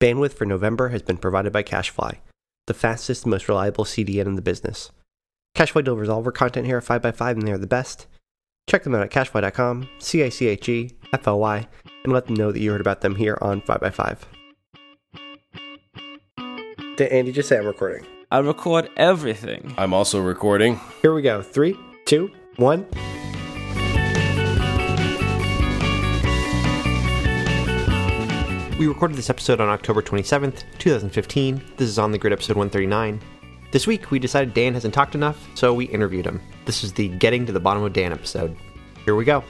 Bandwidth for November has been provided by CacheFly, the fastest, most reliable CDN in the business. CacheFly delivers all of our content here at 5x5 and they're the best. Check them out at cachefly.com, C A C H E F L Y, and let them know that you heard about them here on 5x5. Did Andy just say I'm recording? I record everything. I'm also recording. Here we go. Three, two, one. We recorded this episode on October 27th, 2015. This is on the grid episode 139. This week, we decided Dan hasn't talked enough, so we interviewed him. This is the Getting to the Bottom of Dan episode. Here we go.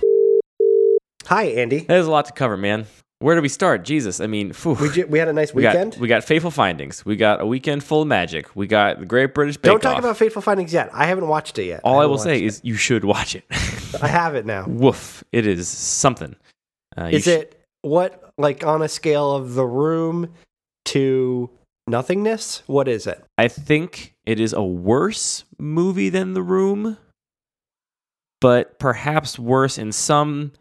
Hi, Andy. There's a lot to cover, man. Where do we start? Jesus, I mean, phew. We, ju- we had a nice We weekend. got we got Fateful Findings. We got a weekend full of magic. We got the Great British Bake Don't talk Off. about Fateful Findings yet. I haven't watched it yet. All I, haven't will say watched is you should watch it. it. I have it now. Woof! It is something. Uh, Is sh- it what, like on a scale of the room to nothingness? What is it? I think it is a worse movie than The Room, but perhaps worse in some,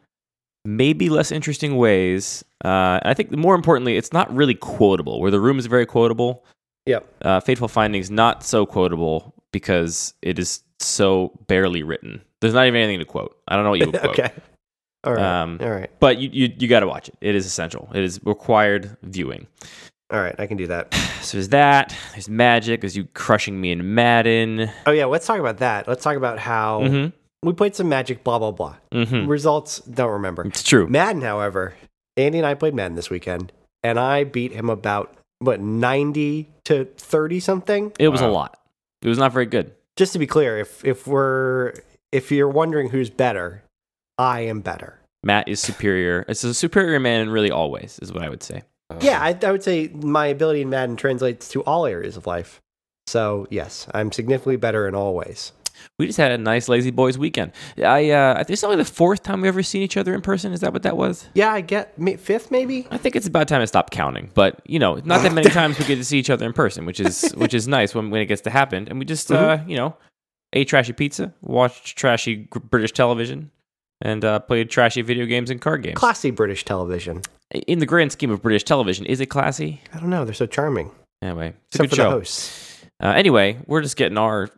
maybe less interesting ways. Uh, I think more importantly, it's not really quotable. Where The Room is very quotable, Yep. uh, Fateful Findings not so quotable because it is so barely written. There's not even anything to quote. I don't know what you would quote. okay. All right. Um, All right. But you, you, you got to watch it. It is essential. It is required viewing. All right. I can do that. So there's that. There's magic. There's you crushing me in Madden. Oh yeah. Let's talk about that. Let's talk about how Mm we played some Magic. Blah blah blah. hmm. Mm hmm. Results don't remember. It's true. Madden, however, Andy and I played Madden this weekend, and I beat him about what ninety to thirty something. It was a lot. It was not very good. Just to be clear, if if we're if you're wondering who's better, I am better. Matt is superior. It's a superior man in really all ways, is what I would say. Uh, Yeah, I, I would say my ability in Madden translates to all areas of life. So yes, I'm significantly better in all ways. We just had a nice lazy boys weekend. I uh, I think it's only the fourth time we've ever seen each other in person. Is that what that was? Yeah, I get fifth maybe. I think it's about time to stop counting. But you know, not that many times we get to see each other in person, which is which is nice when, when it gets to happen. And we just uh, you know ate trashy pizza, watched trashy British television, and uh, played trashy video games and card games. Classy British television. in the grand scheme of British television, is it classy? I don't know. They're so charming. Anyway, it's a good for the show. hosts. Uh, anyway, we're just getting our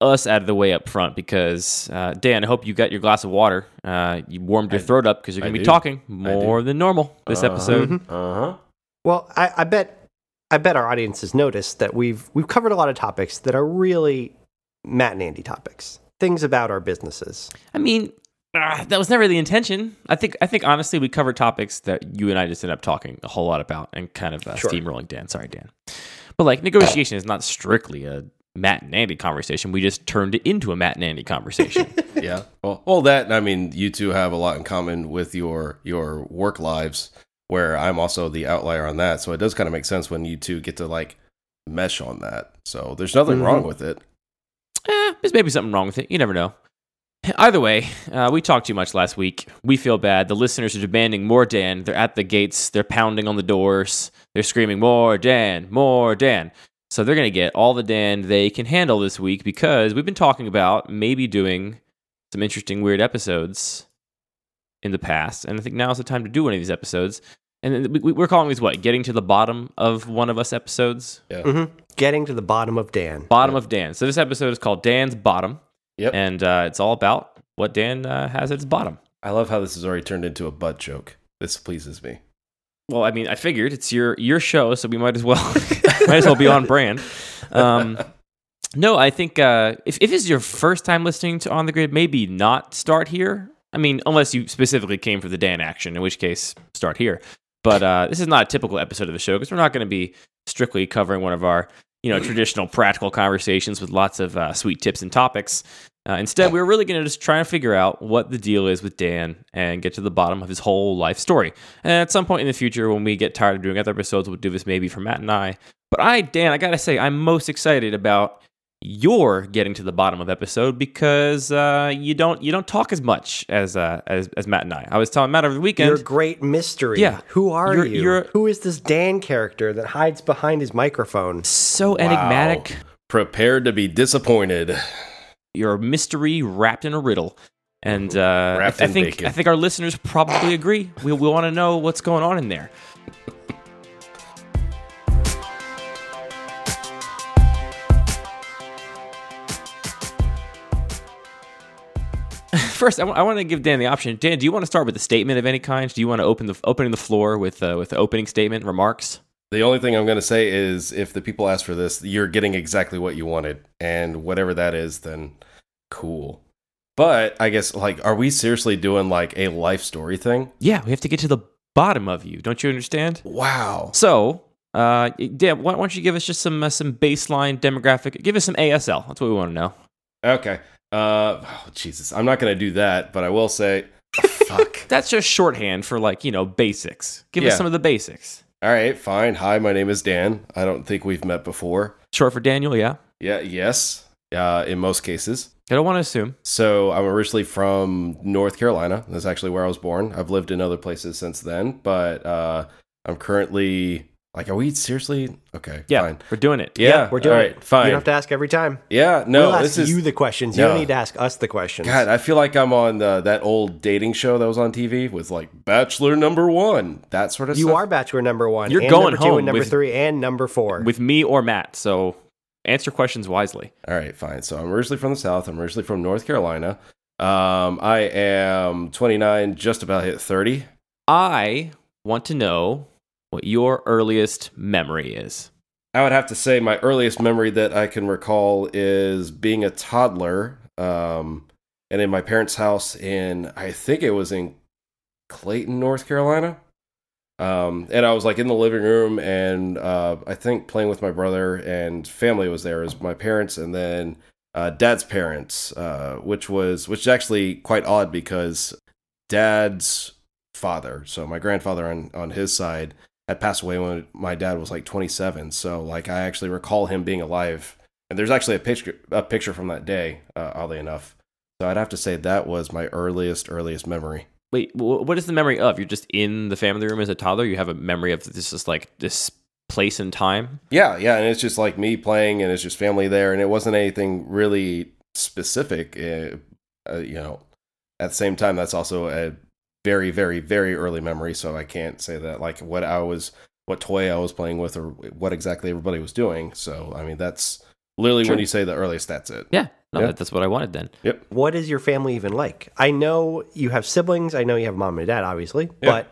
us out of the way up front because uh, Dan, I hope you got your glass of water. Uh, you warmed your I- throat up because you're going to be do. talking more than normal this Uh-huh. episode. Uh huh. Well, I, I bet I bet our audience has noticed that we've we've covered a lot of topics that are really Matt and Andy topics. Things about our businesses. I mean, uh, that was never the intention. I think. I think honestly, we covered topics that you and I just end up talking a whole lot about and kind of uh, Sure. steamrolling. Dan, sorry, Dan, but like negotiation is not strictly a Matt and Andy conversation. We just turned it into a Matt and Andy conversation. Yeah. Well, all that. I mean, you two have a lot in common with your your work lives, where I'm also the outlier on that. So it does kind of make sense when you two get to like mesh on that. So there's nothing Mhm. wrong with it. eh, there's maybe something wrong with it. You never know. Either way, uh, we talked too much last week. We feel bad. The listeners are demanding more Dan. They're at the gates. They're pounding on the doors. They're screaming, More Dan, more Dan. So they're going to get all the Dan they can handle this week because we've been talking about maybe doing some interesting, weird episodes in the past. And I think now is the time to do one of these episodes. And we- we- we're calling these what? Getting to the bottom of one of us episodes? hmm Getting to the bottom of Dan. Bottom of Dan. So this episode is called Dan's Bottom. Yep. And uh, it's all about what Dan uh, has at his bottom. I love how this has already turned into a butt joke. This pleases me. Well, I mean, I figured it's your your show, so we might as well might as well be on brand. Um, no, I think uh, if if this is your first time listening to On the Grid, maybe not start here. I mean, unless you specifically came for the Dan action, in which case start here. But uh, this is not a typical episode of the show because we're not going to be strictly covering one of our you know traditional practical conversations with lots of uh, sweet tips and topics. Uh, instead, we're really going to just try and figure out what the deal is with Dan and get to the bottom of his whole life story. And at some point in the future, when we get tired of doing other episodes, we'll do this maybe for Matt and I. But I, Dan, I gotta say, I'm most excited about your getting to the bottom of episode because uh, you don't you don't talk as much as uh, as as Matt and I. I was telling Matt over the weekend. You're a great mystery. Yeah. Who are You're- you? you're- Who is this Dan character that hides behind his microphone? so enigmatic. Prepared to be disappointed. You're a mystery wrapped in a riddle. And uh, I, I think bacon. I think our listeners probably agree. We, we want to know what's going on in there. First, I want to give Dan the option. Dan, do you want to start with a statement of any kind? Do you want to open the opening the floor with uh, with the opening statement remarks? The only thing I'm going to say is if the people ask for this, you're getting exactly what you wanted. And whatever that is, then cool. But I guess, like, are we seriously doing like a life story thing? Yeah, we have to get to the bottom of you. Don't you understand? Wow. So, uh, Dan, why don't you give us just some uh, some baseline demographic? Give us some ASL. That's what we want to know. Okay. Uh, oh, Jesus. I'm not going to do that, but I will say, fuck. That's just shorthand for like you know basics. Give Yeah. us some of the basics. All right, fine. Hi, my name is Dan. I don't think we've met before. Short for Daniel. Yeah, Yeah, yes. Uh, in most cases. I don't want to assume. So I'm originally from North Carolina. That's actually where I was born. I've lived in other places since then, but uh, I'm currently like, are we seriously okay? Yeah, fine. we're doing it. Yeah, We're doing all it. Fine. You don't have to ask every time. yeah, no, we'll this ask is you the questions. You No. don't need to ask us the questions. God. I feel like I'm on uh, that old dating show that was on TV with like Bachelor Number One, that sort of stuff. you stuff. are Bachelor number one. You're and going number two home and number with- three and number four. with me or Matt. So answer questions wisely. All right, fine. So I'm originally from the South. I'm originally from North Carolina. Um, I am 29, just about hit 30. I want to know what your earliest memory is. I would have to say my earliest memory that I can recall is being a toddler, um, and in my parents' house in I think it was in Clayton, North Carolina. Um, and I was like in the living room, and uh, I think playing with my brother and family was there. Was my parents, and then uh, dad's parents, uh, which was which is actually quite odd because dad's father, so my grandfather on on his side, had passed away when my dad was like 27. So like I actually recall him being alive, and there's actually a picture a picture from that day, uh, oddly enough. So I'd have to say that was my earliest earliest memory. Wait, what is the memory of? You're just in the family room as a toddler. You have a memory of this is like this place and time. Yeah, yeah, and it's just like me playing, and it's just family there, and it wasn't anything really specific. Uh, uh, you know, at the same time, that's also a very, very, very early memory. So I can't say that like what I was, what toy I was playing with, or what exactly everybody was doing. So I mean, that's literally Sure. when you say the earliest. That's it. Yeah, no, Yeah. that's what I wanted then. Yep. What is your family even like? I know you have siblings. I know you have mom and dad, obviously. Yeah.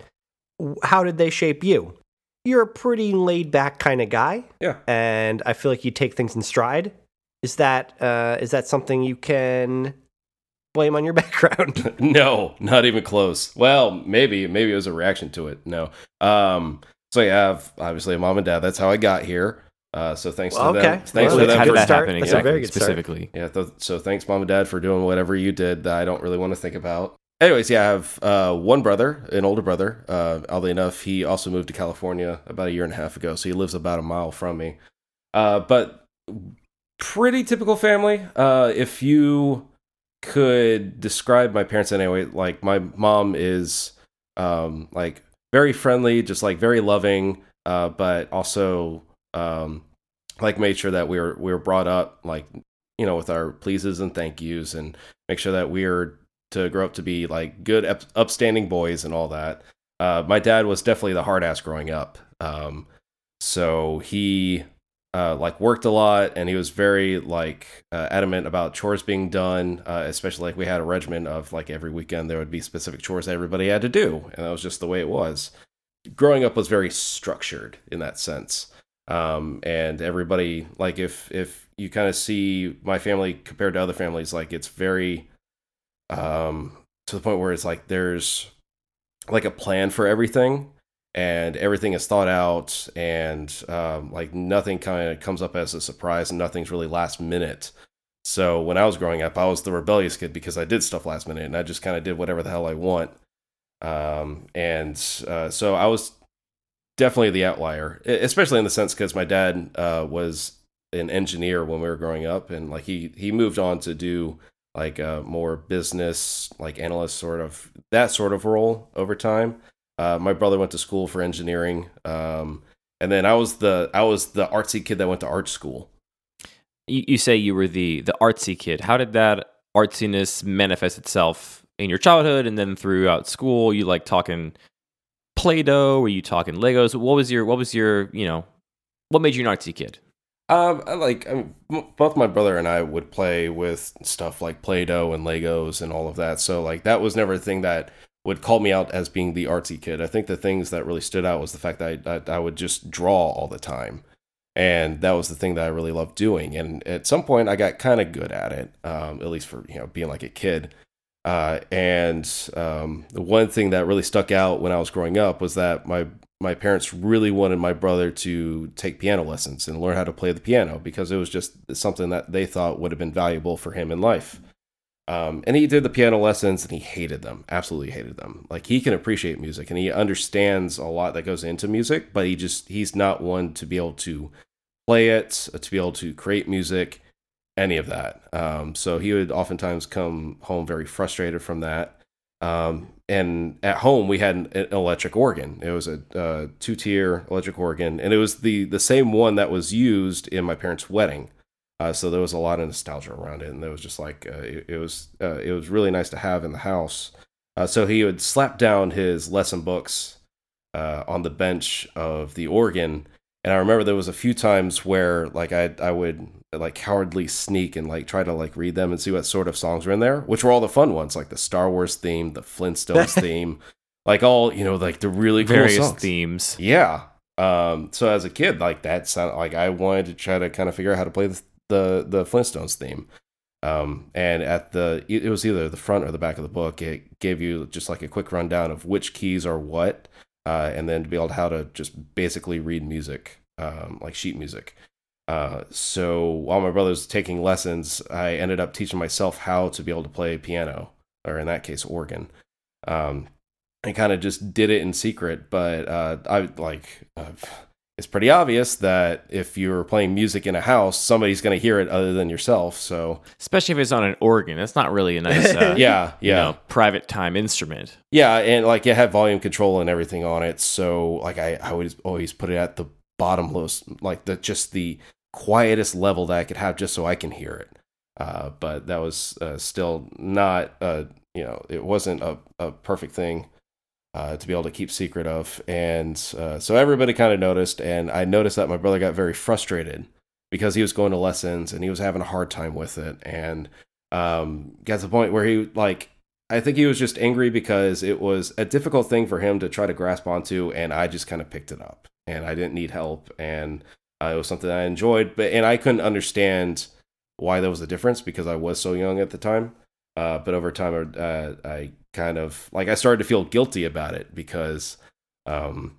But how did they shape you? You're a pretty laid back kind of guy. Yeah. And I feel like you take things in stride. Is that uh, is that something you can blame on your background? no, not even close. Well, maybe, maybe it was a reaction to it. No. Um. So yeah, I have obviously a mom and dad. That's how I got here. Uh. So thanks to Okay. them. Thanks Well, to them How did for good that start. happen That's a very exactly? good start. Specifically, Yeah, th- so thanks, mom and dad, for doing whatever you did that I don't really want to think about. Anyways, yeah, I have uh, one brother, an older brother. Uh, oddly enough, he also moved to California about a year and a half ago, so he lives about a mile from me. Uh, but pretty typical family. Uh, if you could describe my parents anyway, like my mom is um, like very friendly, just like very loving, uh, but also um, like made sure that we were we were brought up like you know with our pleases and thank yous and make sure that we're to grow up to be like good up, upstanding boys and all that. Uh, my dad was definitely the hard ass growing up. Um, so he uh, like worked a lot and he was very like uh, adamant about chores being done uh, especially like we had a regimen of like every weekend there would be specific chores that everybody had to do and that was just the way it was. Growing up was very structured in that sense um, and everybody like if if you kind of see my family compared to other families like it's very um to the point where it's like there's like a plan for everything and everything is thought out and um, like nothing kind of comes up as a surprise and nothing's really last minute so when i was growing up i was the rebellious kid because i did stuff last minute and i just kind of did whatever the hell i want um, and uh, so i was definitely the outlier, especially in the sense because my dad uh, was an engineer when we were growing up, and like he he moved on to do like uh, more business, like analyst sort of that sort of role over time. Uh, my brother went to school for engineering, um, and then I was the I was the artsy kid that went to art school. you, you say you were the the artsy kid. How did that artsiness manifest itself in your childhood and then throughout school? You like talking Play-Doh? Were you talking Legos? What was your what was your you know what made you an artsy kid? Um, I like mean, both my brother and I would play with stuff like Play-Doh and Legos and all of that. So like that was never a thing that would call me out as being the artsy kid. I think the things that really stood out was the fact that I, I, I would just draw all the time, and that was the thing that I really loved doing. And at some point, I got kind of good at it, um, at least for you know being like a kid. Uh, and um, the one thing that really stuck out when I was growing up was that my my parents really wanted my brother to take piano lessons and learn how to play the piano because it was just something that they thought would have been valuable for him in life. Um, and he did the piano lessons and he hated them, absolutely hated them. Like he can appreciate music and he understands a lot that goes into music, but he just, he's not one to be able to play it, to be able to create music, any of that. Um, so he would oftentimes come home very frustrated from that. Um, and at home we had an, an electric organ. It was a uh, two tier electric organ, and it was the the same one that was used in my parents' wedding. Uh, so there was a lot of nostalgia around it, and it was just like uh, it, it, was uh, it was really nice to have in the house. Uh, so he would slap down his lesson books uh, on the bench of the organ, and I remember there was a few times where like I I would like cowardly sneak and like try to like read them and see what sort of songs were in there, which were all the fun ones, like the Star Wars theme, the Flintstones theme, like all you know, like the really cool Various songs. themes. Yeah. Um. So as a kid, like that sounded like I wanted to try to kind of figure out how to play the the, the Flintstones theme. Um. And at the it was either the front or the back of the book, it gave you just like a quick rundown of which keys are what, uh, and then to be able to how to just basically read music, um, like sheet music. Uh, so while my brother was taking lessons, I ended up teaching myself how to be able to play piano, or in that case, organ. Um, I kind of just did it in secret, but uh, I like uh, it's pretty obvious that if you're playing music in a house, somebody's going to hear it other than yourself. So Especially if it's on an organ. That's not really a nice, uh, yeah, yeah, you know, private time instrument. yeah, and like it had volume control and everything on it. So like I, I would always put it at the bottom bottommost, like the just the quietest level that I could have, just so I can hear it. Uh, but that was uh, still not, uh, you know, it wasn't a, a perfect thing uh, to be able to keep secret of. And uh, so everybody kind of noticed, and I noticed that my brother got very frustrated because he was going to lessons and he was having a hard time with it, and um, got to the point where he like. I think he was just angry because it was a difficult thing for him to try to grasp onto, and I just kind of picked it up, and I didn't need help, and uh, it was something I enjoyed, but and I couldn't understand why there was a difference because I was so young at the time. Uh, but over time, uh, I kind of like I started to feel guilty about it because, um,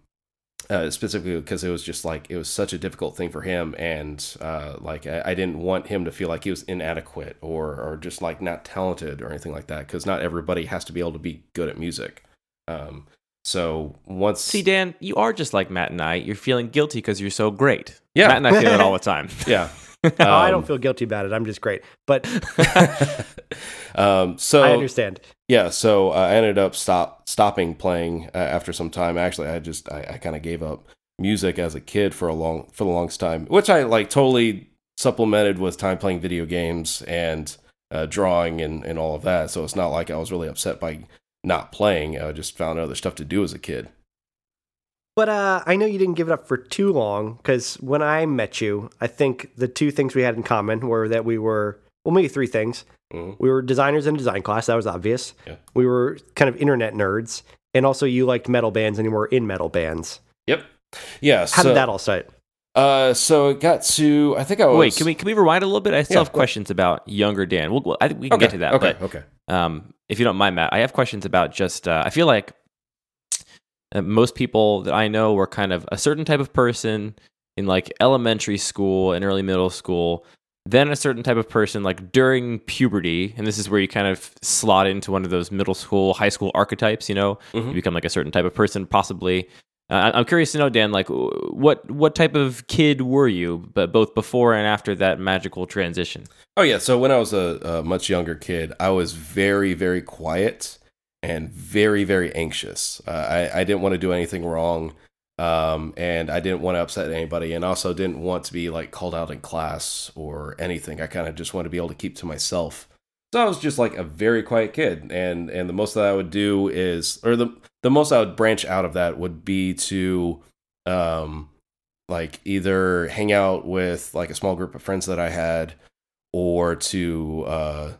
uh, specifically because it was just like it was such a difficult thing for him, and uh, like I, I didn't want him to feel like he was inadequate or or just like not talented or anything like that because not everybody has to be able to be good at music. Um, so once See, Dan, you are just like Matt and I. You're feeling guilty because you're so great. Yeah. Matt and I feel it all the time. yeah. Oh, I Um, don't feel guilty about it. I'm just great. But um, so I understand. yeah, so I ended up stop stopping playing uh, after some time. Actually, I just I, I kind of gave up music as a kid for a long for the longest time, which I like totally supplemented with time playing video games and uh, drawing and and all of that. So it's not like I was really upset by not playing. I just found other stuff to do as a kid. But uh, I know you didn't give it up for too long because when I met you, I think the two things we had in common were that we were, well, maybe three things. Mhm. We were designers in a design class. That was obvious. Yeah. We were kind of internet nerds. And also, you liked metal bands and you were in metal bands. Yep. Yeah. How so, did that all start? Uh, so it got to I think I was Wait, can we can we rewind a little bit? I still Yeah, have go. questions about younger Dan. We'll, we'll- I think we can okay, get to that. Okay. But okay. um, if you don't mind, Matt, I have questions about just. Uh, I feel like most people that I know were kind of a certain type of person in like elementary school and early middle school, then a certain type of person like during puberty, and this is where you kind of slot into one of those middle school, high school archetypes. You know, Mhm. you become like a certain type of person, possibly. Uh, I'm curious to know, Dan, like what what type of kid were you, but both before and after that magical transition? Oh yeah, so when I was a, a much younger kid, I was very very quiet and very very anxious. Uh, I I didn't want to do anything wrong, um, and I didn't want to upset anybody, and also didn't want to be like called out in class or anything. I kind of just wanted to be able to keep to myself. So I was just like a very quiet kid, and and the most that I would do is, or the the most I would branch out of that would be to, um, like either hang out with like a small group of friends that I had, or to uh,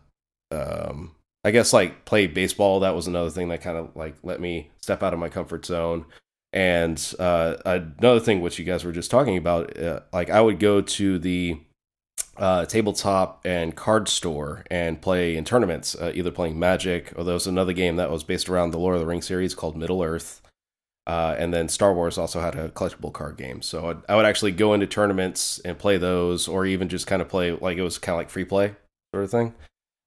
um, I guess like play baseball. That was another thing that kind of like let me step out of my comfort zone. And uh, another thing, which you guys were just talking about, uh, like I would go to the uh, tabletop and card store and play in tournaments, uh, either playing Magic or there was another game that was based around the Lord of the Rings series called Middle Earth. Uh, and then Star Wars also had a collectible card game. So I'd, I would actually go into tournaments and play those, or even just kind of play like it was kind of like free play sort of thing.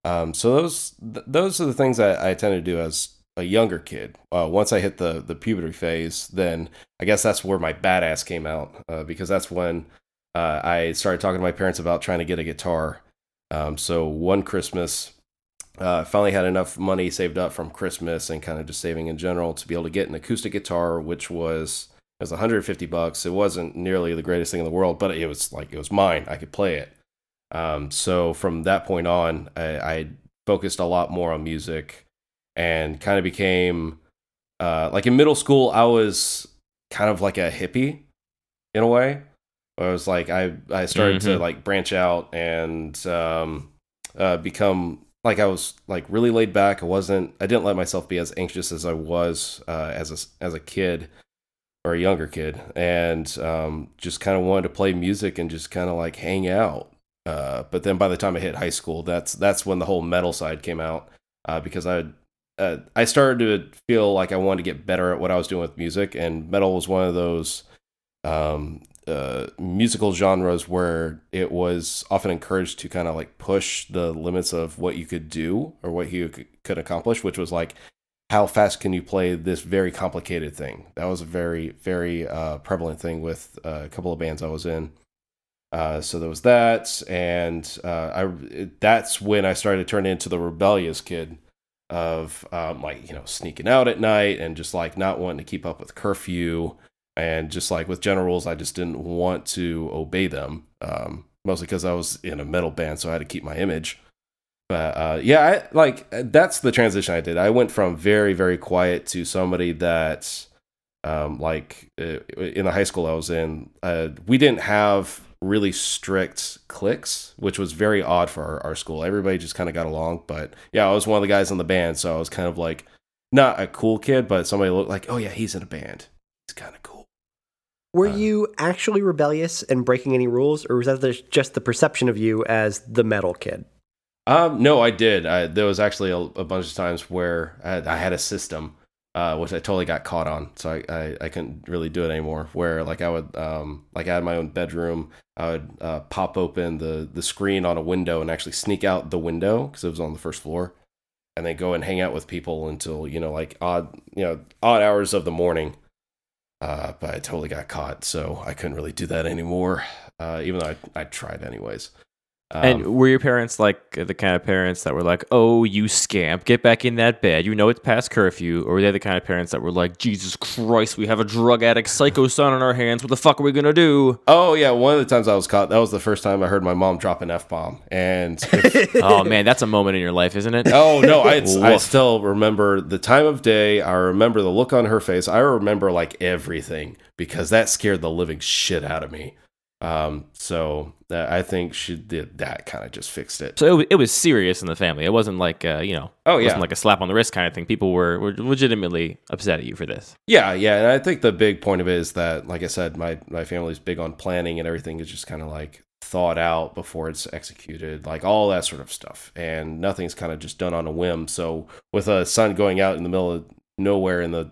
Um, so those th- those are the things that I tend to do as a younger kid. Uh, once I hit the the puberty phase, then I guess that's where my badass came out uh, because that's when uh, I started talking to my parents about trying to get a guitar. Um, so one Christmas, uh, finally had enough money saved up from Christmas and kind of just saving in general to be able to get an acoustic guitar, which was it was 150 bucks. It wasn't nearly the greatest thing in the world, but it was like it was mine. I could play it. Um, so from that point on, I, I, focused a lot more on music and kind of became uh, like in middle school. I was kind of like a hippie in a way. I was like I I started mm-hmm. to like branch out and um, uh, become like I was like really laid back. I wasn't I didn't let myself be as anxious as I was uh, as a as a kid or a younger kid, and um, just kind of wanted to play music and just kind of like hang out. Uh, but then by the time I hit high school, that's that's when the whole metal side came out uh, because I uh, I started to feel like I wanted to get better at what I was doing with music, and metal was one of those um, uh, musical genres where it was often encouraged to kind of like push the limits of what you could do or what you could accomplish, which was like how fast can you play this very complicated thing? That was a very very uh, prevalent thing with uh, a couple of bands I was in. Uh, so there was that, and uh, I that's when I started to turn into the rebellious kid of um, like you know sneaking out at night and just like not wanting to keep up with curfew and just like with general rules, I just didn't want to obey them. Um, mostly because I was in a metal band, so I had to keep my image. But uh, yeah, I, like that's the transition I did. I went from very very quiet to somebody that, um, like uh, in the high school I was in, uh, we didn't have really strict cliques, which was very odd for our, our school. Everybody just kind of got along. But yeah, I was one of the guys in the band, so I was kind of like not a cool kid, but somebody looked like, oh yeah, he's in a band. He's kind of cool. Were uh, you actually rebellious and breaking any rules, or was that just the perception of you as the metal kid? Um, no, I did. I, there was actually a, a, bunch of times where I I had a system, uh, which I totally got caught on, so I, I, I, couldn't really do it anymore. Where like I would, um, like I had my own bedroom, I would uh, pop open the the screen on a window and actually sneak out the window because it was on the first floor, and then go and hang out with people until you know like odd you know odd hours of the morning uh, but I totally got caught, so I couldn't really do that anymore. Uh, even though I, I tried anyways. Um, and were your parents like the kind of parents that were like, "Oh, you scamp, get back in that bed. You know it's past curfew," or were they the kind of parents that were like, "Jesus Christ, we have a drug addict psycho son on our hands. What the fuck are we gonna do?" Oh yeah, one of the times I was caught, that was the first time I heard my mom drop an f bomb, and if, oh man, that's a moment in your life, isn't it? Oh no, I I still remember the time of day. I remember the look on her face. I remember like everything because that scared the living shit out of me. Um, so uh, I think she did that kind of just fixed it. So it, it was serious in the family. It wasn't like uh, you know, oh yeah, wasn't like a slap on the wrist kind of thing. People were were legitimately upset at you for this. Yeah, yeah, and I think the big point of it is that, like I said, my my family's big on planning and everything is just kind of like thought out before it's executed, like all that sort of stuff, and nothing's kind of just done on a whim. So with a son going out in the middle of nowhere in the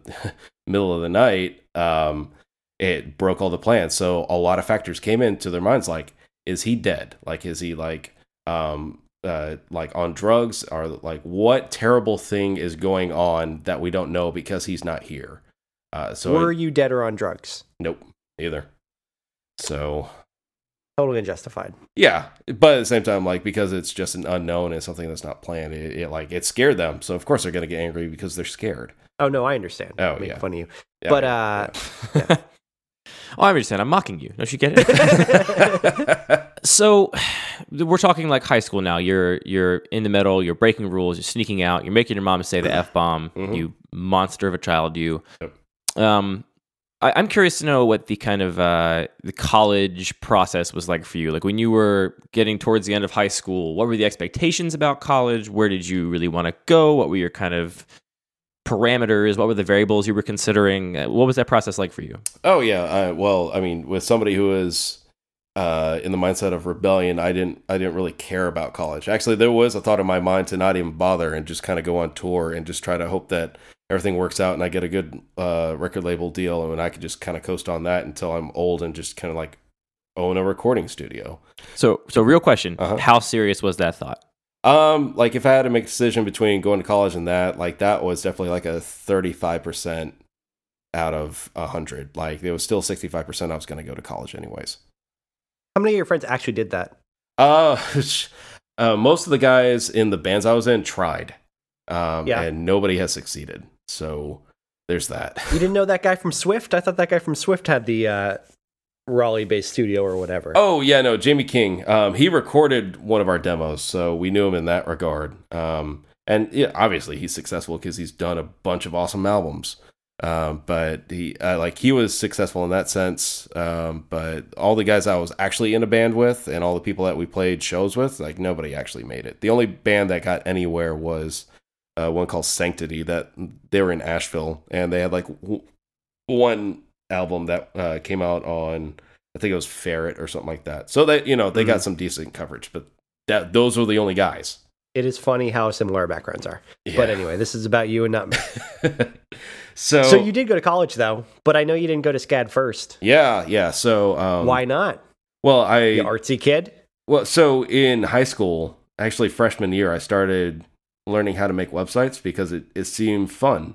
middle of the night, um, it broke all the plans. So a lot of factors came into their minds like, is he dead? Like, is he like, um, uh, like on drugs? Or like, what terrible thing is going on that we don't know because he's not here? Uh, so were it, you dead or on drugs? Nope, either. So totally unjustified. Yeah, but at the same time, like because it's just an unknown and something that's not planned, it, it like it scared them. So of course they're gonna get angry because they're scared. Oh no, I understand. Oh Make yeah, fun of you. Yeah, but uh, yeah. Oh, I understand. I'm mocking you. Don't you get it? so, we're talking like high school now. You're you're in the middle. You're breaking rules. You're sneaking out. You're making your mom say the f bomb. Mm-hmm. You monster of a child. You. Yep. Um, I, I'm curious to know what the kind of uh, the college process was like for you. Like when you were getting towards the end of high school, what were the expectations about college? Where did you really want to go? What were your kind of parameters? What were the variables you were considering? Uh, What was that process like for you? Oh yeah. Uh, well, I mean, with somebody who is uh, in the mindset of rebellion, I didn't I didn't really care about college. Actually, there was a thought in my mind to not even bother and just kind of go on tour and just try to hope that everything works out and I get a good uh, record label deal and I could just kind of coast on that until I'm old and just kind of like own a recording studio. So, so real question: Uh-huh. How serious was that thought? Um, like if I had to make a decision between going to college and that, like that was definitely like a thirty-five percent out of a hundred. Like it was still sixty-five percent. I was going to go to college anyways. How many of your friends actually did that? Uh, uh, most of the guys in the bands I was in tried, um, Yeah. and nobody has succeeded. So there's that. You didn't know that guy from Swift? I thought that guy from Swift had the uh, Raleigh-based studio or whatever. Oh yeah, no, Jamie King. Um, he recorded one of our demos, so we knew him in that regard. Um, and yeah, obviously he's successful because he's done a bunch of awesome albums. Um, but he uh, like he was successful in that sense. Um, but all the guys I was actually in a band with, and all the people that we played shows with, like nobody actually made it. The only band that got anywhere was uh, one called Sanctity. That they were in Asheville, and they had like w- one album that uh, came out on I think it was Ferret or something like that. So that you know they got some decent coverage, but that those were the only guys. It is funny how similar our backgrounds are. Yeah. But anyway, this is about you and not me. so So you did go to college though, but I know you didn't go to SCAD first. yeah yeah so um, Why not? Well, I The artsy kid? well so in high school, actually freshman year, I started learning how to make websites because it, it seemed fun.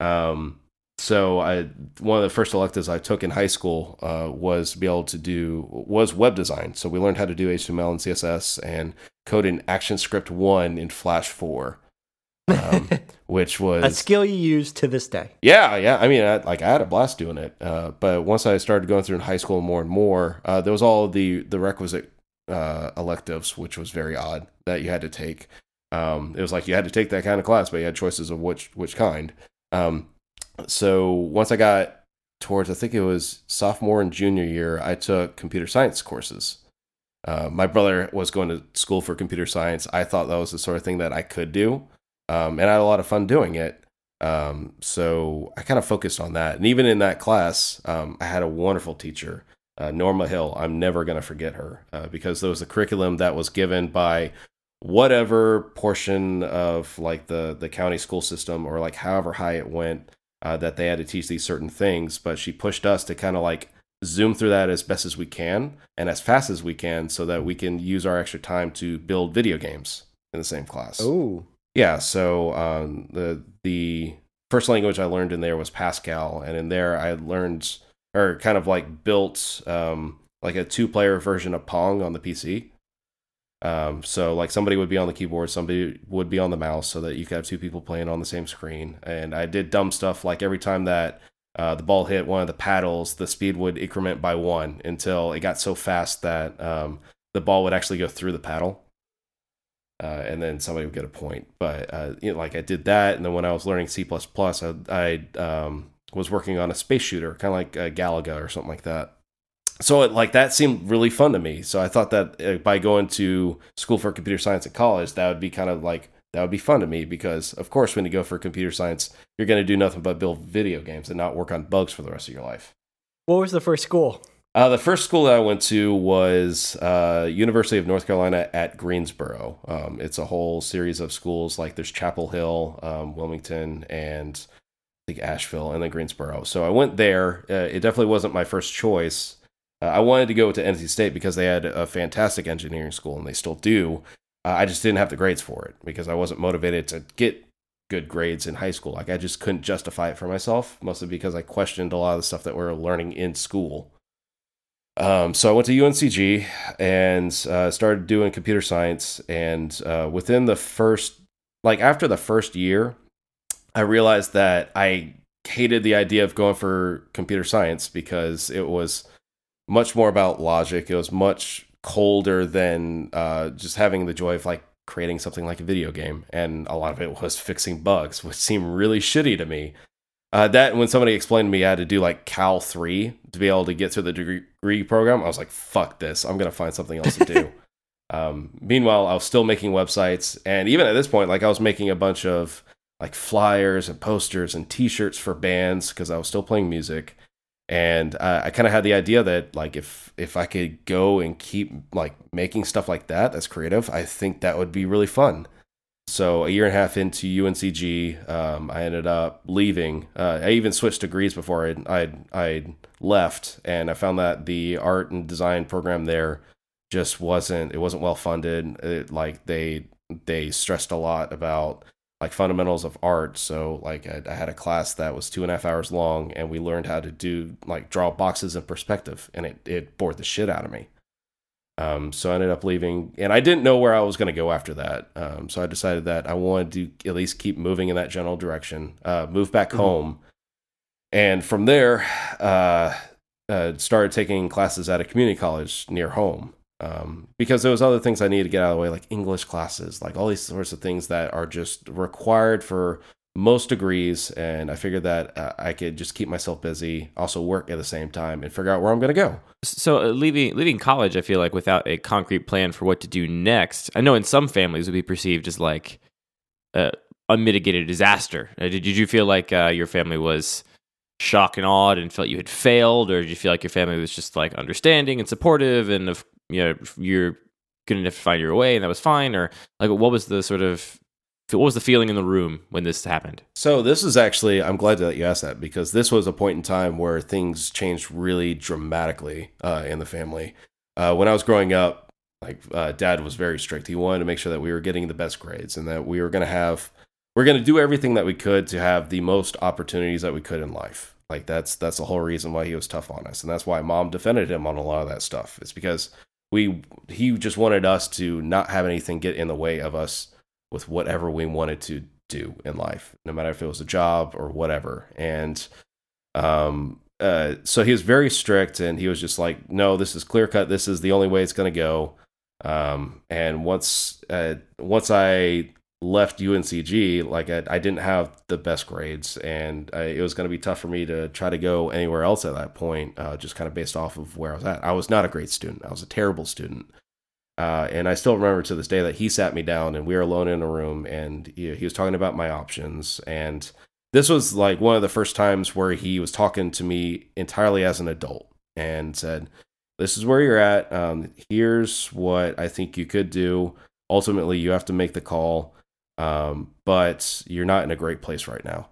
Um, so I one of the first electives I took in high school uh, was to be able to do was web design. So we learned how to do HTML and CSS and code in ActionScript one in Flash four, um, which was A skill you use to this day. yeah, yeah. I mean, I, like I had a blast doing it. Uh, but once I started going through in high school more and more, uh, there was all the the requisite uh, electives, which was very odd that you had to take. Um, it was like you had to take that kind of class, but you had choices of which which kind. Um, so once I got towards, I think it was sophomore and junior year, I took computer science courses. Uh, my brother was going to school for computer science. I thought that was the sort of thing that I could do, um, and I had a lot of fun doing it. Um, so I kind of focused on that. And even in that class, um, I had a wonderful teacher, uh, Norma Hill. I'm never going to forget her uh, because there was a curriculum that was given by whatever portion of like the, the county school system or like however high it went uh, that they had to teach these certain things. But she pushed us to kind of like zoom through that as best as we can and as fast as we can so that we can use our extra time to build video games in the same class. Ooh. Yeah, so um, the the first language I learned in there was Pascal, and in there I learned or kind of like built um, like a two player version of Pong on the PC. Um, so like somebody would be on the keyboard, somebody would be on the mouse, so that you could have two people playing on the same screen. And I did dumb stuff like every time that uh, the ball hit one of the paddles, the speed would increment by one until it got so fast that um, the ball would actually go through the paddle uh, and then somebody would get a point. But uh, you know, like I did that, and then when I was learning C I, I um, was working on a space shooter, kind of like uh, Galaga or something like that. So it, like that seemed really fun to me. So I thought that uh, by going to school for computer science at college, that would be kind of like that would be fun to me because of course when you go for computer science, you're going to do nothing but build video games and not work on bugs for the rest of your life. What was the first school? Uh, the first school that I went to was uh, University of North Carolina at Greensboro. Um, it's a whole series of schools. Like there's Chapel Hill, um, Wilmington, and I think Asheville, and then Greensboro. So I went there. Uh, it definitely wasn't my first choice. Uh, I wanted to go to NC State because they had a fantastic engineering school, and they still do. Uh, I just didn't have the grades for it because I wasn't motivated to get good grades in high school. Like I just couldn't justify it for myself, mostly because I questioned a lot of the stuff that we were learning in school. Um, so I went to UNCG and uh, started doing computer science. And uh, within the first, like after the first year, I realized that I hated the idea of going for computer science because it was much more about logic. It was much colder than uh, just having the joy of like creating something like a video game. And a lot of it was fixing bugs, which seemed really shitty to me. Uh, that when somebody explained to me I had to do like Cal three to be able to get through the degree program, I was like, "Fuck this! I'm gonna find something else to do." um, meanwhile, I was still making websites, and even at this point, like I was making a bunch of like flyers and posters and T-shirts for bands because I was still playing music, and uh, I kind of had the idea that like if if I could go and keep like making stuff like that that's creative, I think that would be really fun. So a year and a half into UNCG, um, I ended up leaving. Uh, I even switched degrees before I I left, and I found that the art and design program there just wasn't it wasn't well funded. It, like they they stressed a lot about like fundamentals of art. So like I, I, had a class that was two and a half hours long, and we learned how to do like draw boxes in perspective, and it it bored the shit out of me. Um, so I ended up leaving, and I didn't know where I was going to go after that. Um, so I decided that I wanted to at least keep moving in that general direction. Uh, move back mm-hmm. home, and from there, uh, uh, started taking classes at a community college near home. Um, because there was other things I needed to get out of the way, like English classes, like all these sorts of things that are just required for most degrees, and I figured that uh, I could just keep myself busy, also work at the same time, and figure out where I'm going to go. So, uh, leaving leaving college, I feel like without a concrete plan for what to do next, I know in some families would be perceived as like a unmitigated disaster. Uh, did, did you feel like uh, your family was shocked and awed and felt you had failed, or did you feel like your family was just like understanding and supportive, and if you know you're gonna have to find your way, and that was fine, or like what was the sort of what was the feeling in the room when this happened? So this is actually I'm glad that you asked that because this was a point in time where things changed really dramatically uh, in the family. Uh, when I was growing up, like uh, dad was very strict. He wanted to make sure that we were getting the best grades and that we were going to have we're going to do everything that we could to have the most opportunities that we could in life. Like that's that's the whole reason why he was tough on us, and that's why mom defended him on a lot of that stuff. It's because we he just wanted us to not have anything get in the way of us with whatever we wanted to do in life, no matter if it was a job or whatever. And um, uh, so he was very strict, and he was just like, "No, this is clear cut. This is the only way it's going to go." Um, and once uh, once I left UNCG, like I, I, didn't have the best grades, and I, it was going to be tough for me to try to go anywhere else at that point, uh, just kind of based off of where I was at. I was not a great student. I was a terrible student. Uh, and I still remember to this day that he sat me down and we were alone in a room and he, he was talking about my options. And this was like one of the first times where he was talking to me entirely as an adult and said, This is where you're at. Um, here's what I think you could do. Ultimately, you have to make the call, um, but you're not in a great place right now.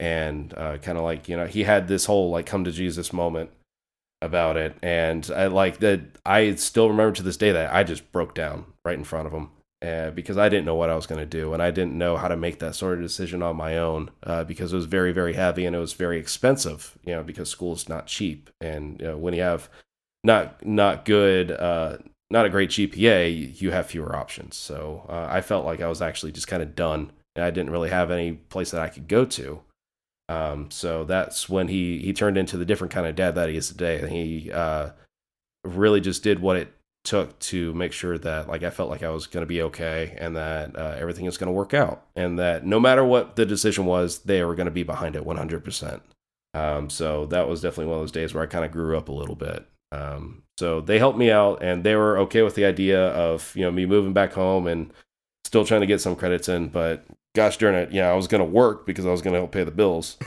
And uh, kind of like, you know, he had this whole like come to Jesus moment about it. And i like that i still remember to this day that i just broke down right in front of him uh, because i didn't know what i was going to do. And i didn't know how to make that sort of decision on my own uh, because it was very very heavy and it was very expensive you know because school is not cheap. And you know, when you have not not good uh, not a great gpa you have fewer options so uh, i felt like i was actually just kind of done and i didn't really have any place that i could go to um, so that's when he he turned into the different kind of dad that he is today. And he uh, really just did what it took to make sure that like I felt like I was going to be okay and that uh, everything is going to work out and that no matter what the decision was, they were going to be behind it 100%. Um, so that was definitely one of those days where I kind of grew up a little bit. Um, so they helped me out and they were okay with the idea of, you know, me moving back home and still trying to get some credits in, but gosh darn it, yeah, I was going to work because I was going to help pay the bills.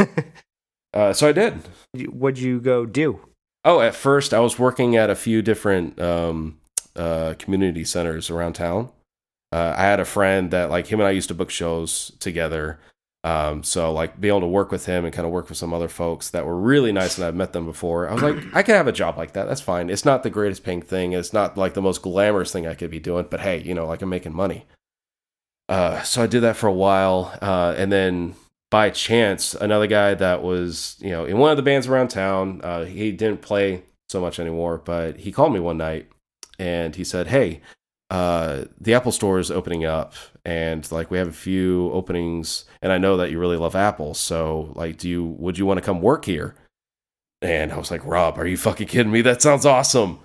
uh, so I did. What'd you go do? Oh, at first I was working at a few different um, uh, community centers around town. Uh, I had a friend that like him and I used to book shows together. Um, so like be able to work with him and kind of work with some other folks that were really nice and I've met them before. I was like, I could have a job like that. That's fine. It's not the greatest paying thing. It's not like the most glamorous thing I could be doing, but hey, you know, like I'm making money. Uh, so I did that for a while, uh, and then by chance, another guy that was you know in one of the bands around town, uh, he didn't play so much anymore, but he called me one night and he said, "Hey, uh, the Apple Store is opening up, and like we have a few openings, and I know that you really love Apple, so like, do you would you want to come work here?" And I was like, "Rob, are you fucking kidding me? That sounds awesome."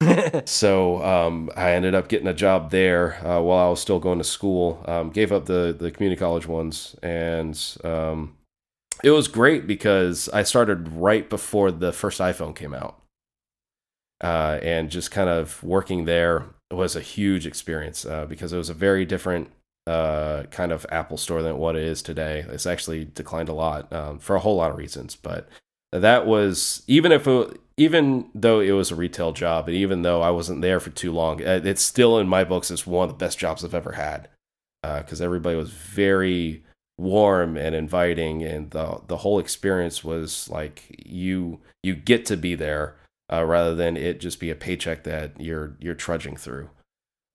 so um, I ended up getting a job there uh, while I was still going to school. Um, gave up the the community college ones, and um, it was great because I started right before the first iPhone came out, uh, and just kind of working there was a huge experience uh, because it was a very different uh, kind of Apple store than what it is today. It's actually declined a lot um, for a whole lot of reasons, but that was even if it, even though it was a retail job and even though I wasn't there for too long, uh, it's still in my books It's one of the best jobs I've ever had because uh, everybody was very warm and inviting, and the the whole experience was like you you get to be there uh, rather than it just be a paycheck that you're you're trudging through.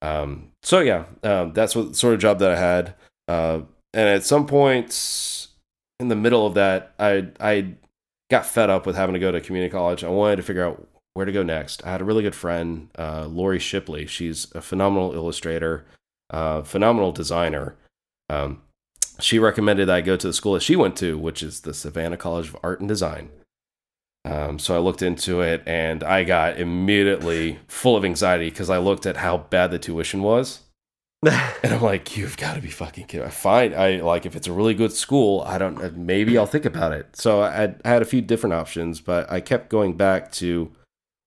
Um, so yeah, um, that's what sort of job that I had. Uh, and at some point in the middle of that, I I got fed up with having to go to community college. I wanted to figure out where to go next. I had a really good friend, uh, Lori Shipley. She's a phenomenal illustrator, uh, phenomenal designer. Um, she recommended I go to the school that she went to, which is the Savannah College of Art and Design. Um, so I looked into it and I got immediately full of anxiety because I looked at how bad the tuition was. and I'm like, you've got to be fucking kidding. I find I like if it's a really good school, I don't uh, maybe I'll think about it. So I, I had a few different options, but I kept going back to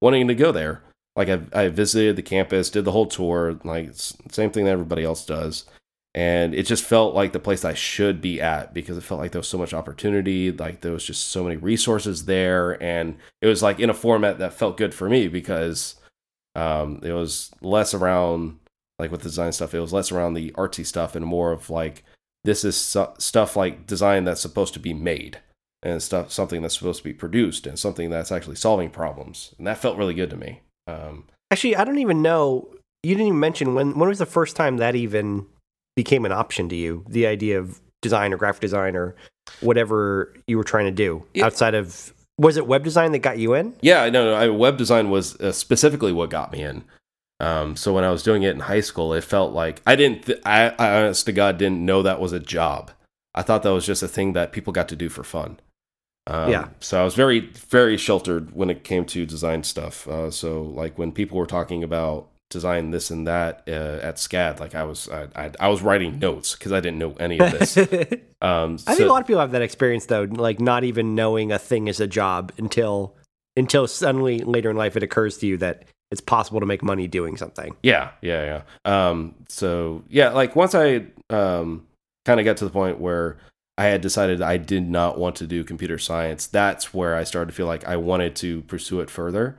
wanting to go there. Like I, I visited the campus, did the whole tour, like same thing that everybody else does and it just felt like the place I should be at because it felt like there was so much opportunity, like there was just so many resources there, and it was like in a format that felt good for me because um, it was less around like with the design stuff, it was less around the artsy stuff and more of like this is stuff like design that's supposed to be made and stuff something that's supposed to be produced and something that's actually solving problems, and that felt really good to me. Um, actually, I don't even know. You didn't even mention when. When was the first time that even became an option to you the idea of design or graphic design or whatever you were trying to do yeah. outside of was it web design that got you in yeah no, no I, web design was uh, specifically what got me in um, so when i was doing it in high school it felt like i didn't th- I, I honest to god didn't know that was a job i thought that was just a thing that people got to do for fun um, yeah. So I was very, very sheltered when it came to design stuff. Uh, so like when people were talking about design this and that uh, at SCAD. Like I was, I, I, I was writing notes because I didn't know any of this. um, so, I think a lot of people have that experience though, like not even knowing a thing is a job until until suddenly later in life it occurs to you that it's possible to make money doing something. Yeah, yeah, yeah. Um, so yeah, like once I um, kind of got to the point where I had decided I did not want to do computer science, that's where I started to feel like I wanted to pursue it further.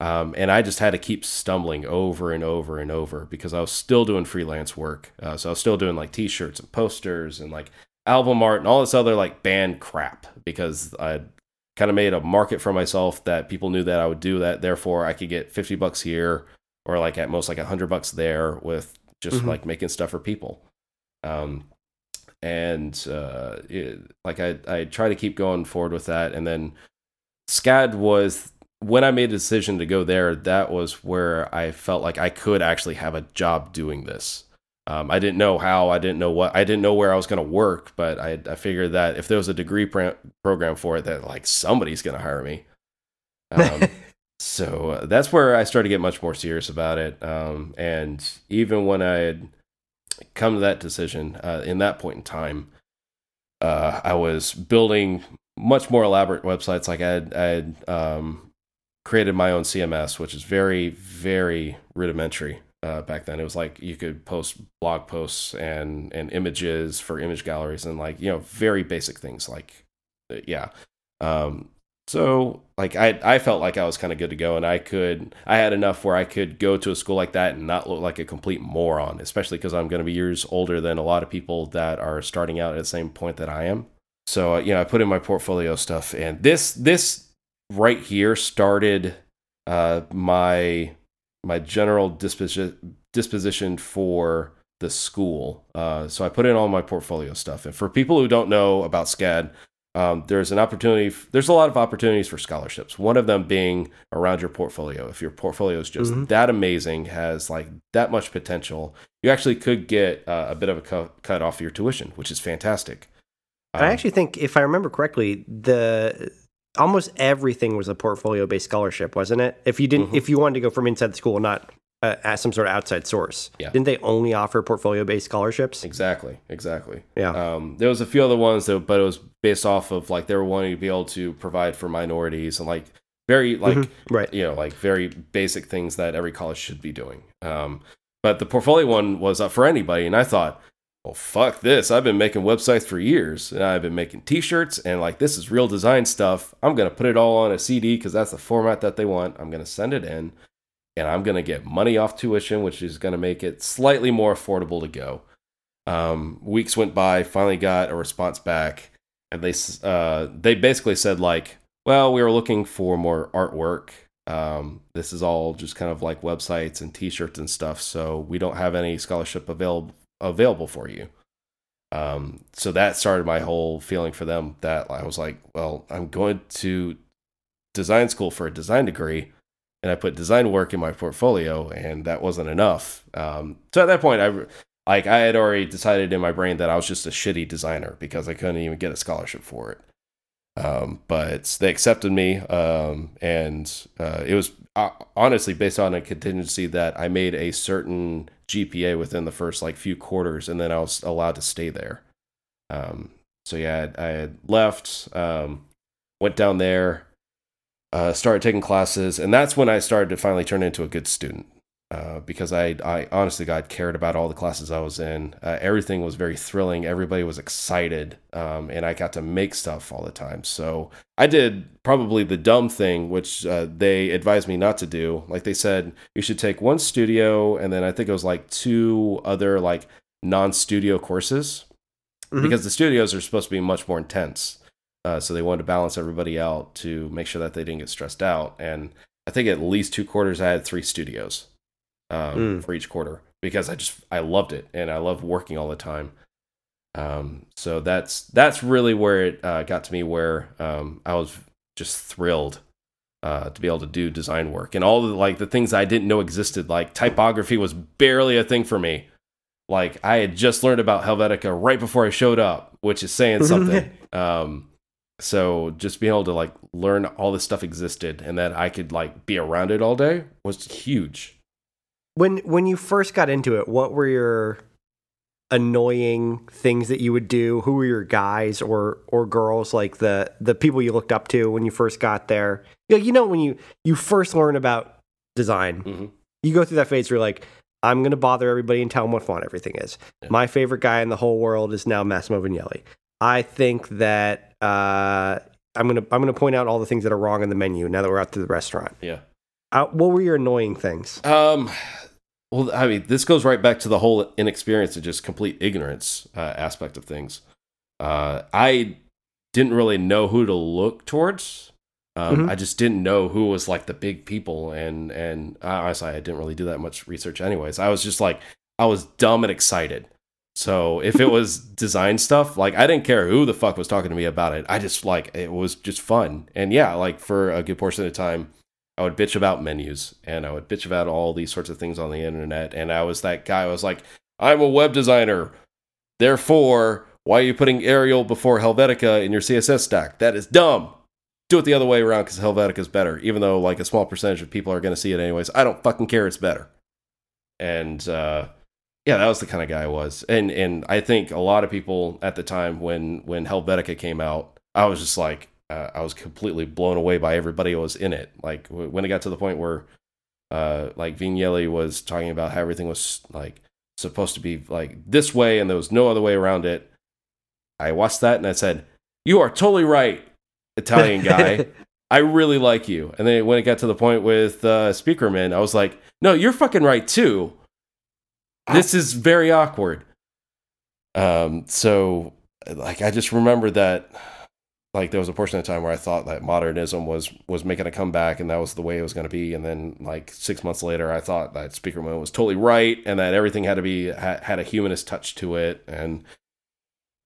Um, and I just had to keep stumbling over and over and over because I was still doing freelance work. Uh, so I was still doing like t-shirts and posters and like album art and all this other like band crap because I kind of made a market for myself that people knew that I would do that. Therefore, I could get 50 bucks here or like at most like a 100 bucks there with just mm-hmm. like making stuff for people. Um, and uh, it, like I, I try to keep going forward with that. And then SCAD was when I made a decision to go there, that was where I felt like I could actually have a job doing this. Um, I didn't know how, I didn't know what, I didn't know where I was going to work, but I, I figured that if there was a degree pr- program for it, that like somebody's going to hire me. Um, so uh, that's where I started to get much more serious about it. Um, and even when I had come to that decision, uh, in that point in time, uh, I was building much more elaborate websites. Like I had, I had um, created my own CMS, which is very, very rudimentary uh, back then. It was like you could post blog posts and and images for image galleries and like you know very basic things like uh, yeah. Um, so like I I felt like I was kind of good to go and I could I had enough where I could go to a school like that and not look like a complete moron, especially because I'm going to be years older than a lot of people that are starting out at the same point that I am. So uh, you know I put in my portfolio stuff and this this right here started uh, my my general disposition disposition for the school. Uh, so I put in all my portfolio stuff. And for people who don't know about SCAD, um, there's an opportunity. There's a lot of opportunities for scholarships. One of them being around your portfolio. If your portfolio is just mm-hmm. that amazing, has like that much potential, you actually could get uh, a bit of a cut, cut off your tuition, which is fantastic. Um, I actually think, if I remember correctly, the almost everything was a portfolio based scholarship, wasn't it? If you didn't, mm-hmm. if you wanted to go from inside the school, and not uh, as some sort of outside source. Yeah. Didn't they only offer portfolio based scholarships? Exactly, exactly. Yeah. Um, there was a few other ones that, but it was based off of like they were wanting to be able to provide for minorities and like very like Mhm. Right. you know like very basic things that every college should be doing. Um, but the portfolio one was up for anybody, and I thought, well, fuck this. I've been making websites for years, and I've been making T-shirts, and like this is real design stuff. I'm gonna put it all on a CD because that's the format that they want. I'm gonna send it in, and I'm gonna get money off tuition, which is gonna make it slightly more affordable to go. Um, weeks went by, finally got a response back, and they uh, they basically said like, well, we were looking for more artwork. Um, this is all just kind of like websites and T-shirts and stuff, so we don't have any scholarship available available for you. Um, so that started my whole feeling for them that I was like, well, I'm going to design school for a design degree, and I put design work in my portfolio, and that wasn't enough. Um, so at that point, I like I had already decided in my brain that I was just a shitty designer because I couldn't even get a scholarship for it. Um, but they accepted me, um, and uh, it was uh, honestly based on a contingency that I made a certain GPA within the first like few quarters, and then I was allowed to stay there. Um, so yeah, I I had left, um, went down there, uh, started taking classes, and that's when I started to finally turn into a good student. Uh, because I, I honestly God cared about all the classes I was in. Uh, everything was very thrilling. Everybody was excited, um, and I got to make stuff all the time. So I did probably the dumb thing, which uh, they advised me not to do. Like they said, you should take one studio, and then I think it was like two other like non-studio courses, Mhm. because the studios are supposed to be much more intense. Uh, so they wanted to balance everybody out to make sure that they didn't get stressed out. And I think at least two quarters, I had three studios um, Mm. for each quarter because I just I loved it and I love working all the time. Um, so that's that's really where it uh, got to me, where um, I was just thrilled uh, to be able to do design work and all the like the things I didn't know existed. Like typography was barely a thing for me. Like I had just learned about Helvetica right before I showed up, which is saying something. um, so just being able to like learn all this stuff existed and that I could like be around it all day was huge. When when you first got into it, what were your annoying things that you would do? Who were your guys or or girls like the the people you looked up to when you first got there? You know, you know when you you first learn about design, Mhm. you go through that phase where you're like, I'm gonna bother everybody and tell them what font everything is. Yeah. My favorite guy in the whole world is now Massimo Vignelli. I think that uh, I'm gonna I'm gonna point out all the things that are wrong in the menu now that we're out to the restaurant. Yeah. Uh, what were your annoying things? Um, well, I mean, this goes right back to the whole inexperience and just complete ignorance uh, aspect of things. Uh, I didn't really know who to look towards. Um, Mhm. I just didn't know who was like the big people, and and honestly, I didn't really do that much research. Anyways, I was just like, I was dumb and excited. So if it was design stuff, like I didn't care who the fuck was talking to me about it. I just like it was just fun, and yeah, like for a good portion of the time, I would bitch about menus and I would bitch about all these sorts of things on the internet. And I was that guy. I was like, I'm a web designer. Therefore, why are you putting Arial before Helvetica in your CSS stack? That is dumb. Do it the other way around because Helvetica is better. Even though like a small percentage of people are going to see it anyways. I don't fucking care. It's better. And uh, yeah, that was the kind of guy I was. And and I think a lot of people at the time when when Helvetica came out, I was just like, uh, I was completely blown away by everybody who was in it. Like w- when it got to the point where, uh, like Vignelli was talking about how everything was like supposed to be like this way and there was no other way around it. I watched that and I said, "You are totally right, Italian guy. I really like you." And then when it got to the point with uh, Spiekermann, I was like, "No, you're fucking right too. This is very awkward." Um, so like I just remember that like there was a portion of time where I thought that modernism was was making a comeback and that was the way it was going to be. And then like 6 months later I thought that Spiekermann was totally right and that everything had to be ha- had a humanist touch to it and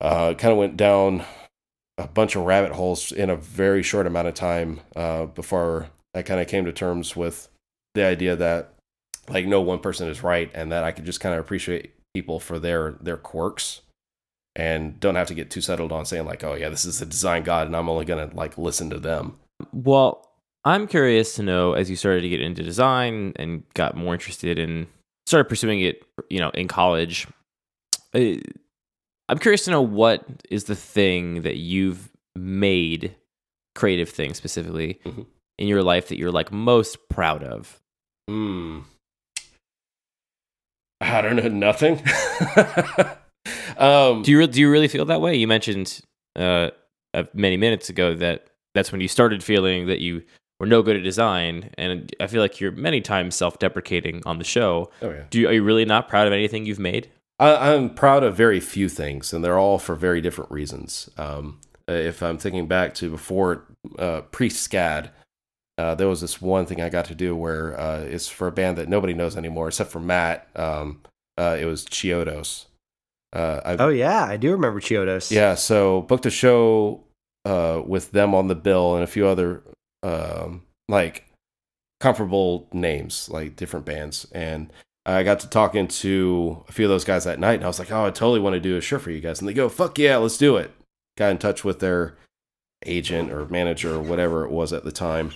uh kind of went down a bunch of rabbit holes in a very short amount of time uh before I kind of came to terms with the idea that like no one person is right and that I could just kind of appreciate people for their their quirks and don't have to get too settled on saying like, oh yeah, this is the design god, and I'm only gonna like listen to them. Well, I'm curious to know as you started to get into design and got more interested in started pursuing it, you know, in college. uh, I'm curious to know what is the thing that you've made creative thing specifically Mhm. in your life that you're like most proud of. Hmm. I don't know. Nothing. um, Do you re- do you really feel that way? You mentioned uh, many minutes ago that that's when you started feeling that you were no good at design, and I feel like you're many times self-deprecating on the show. oh yeah. Do you, are you really not proud of anything you've made? I, I'm proud of very few things, and they're all for very different reasons. Um, if I'm thinking back to before uh, pre SCAD, uh, there was this one thing I got to do where uh, it's for a band that nobody knows anymore except for Matt. Um, uh, it was Chiodos. Uh, I, Oh yeah, I do remember Chiodos. Yeah, so booked a show uh, with them on the bill and a few other um, like comparable names, like different bands. And I got to talking to a few of those guys that night, and I was like, "Oh, I totally want to do a shirt for you guys." And they go, "Fuck yeah, let's do it!" Got in touch with their agent or manager or whatever it was at the time,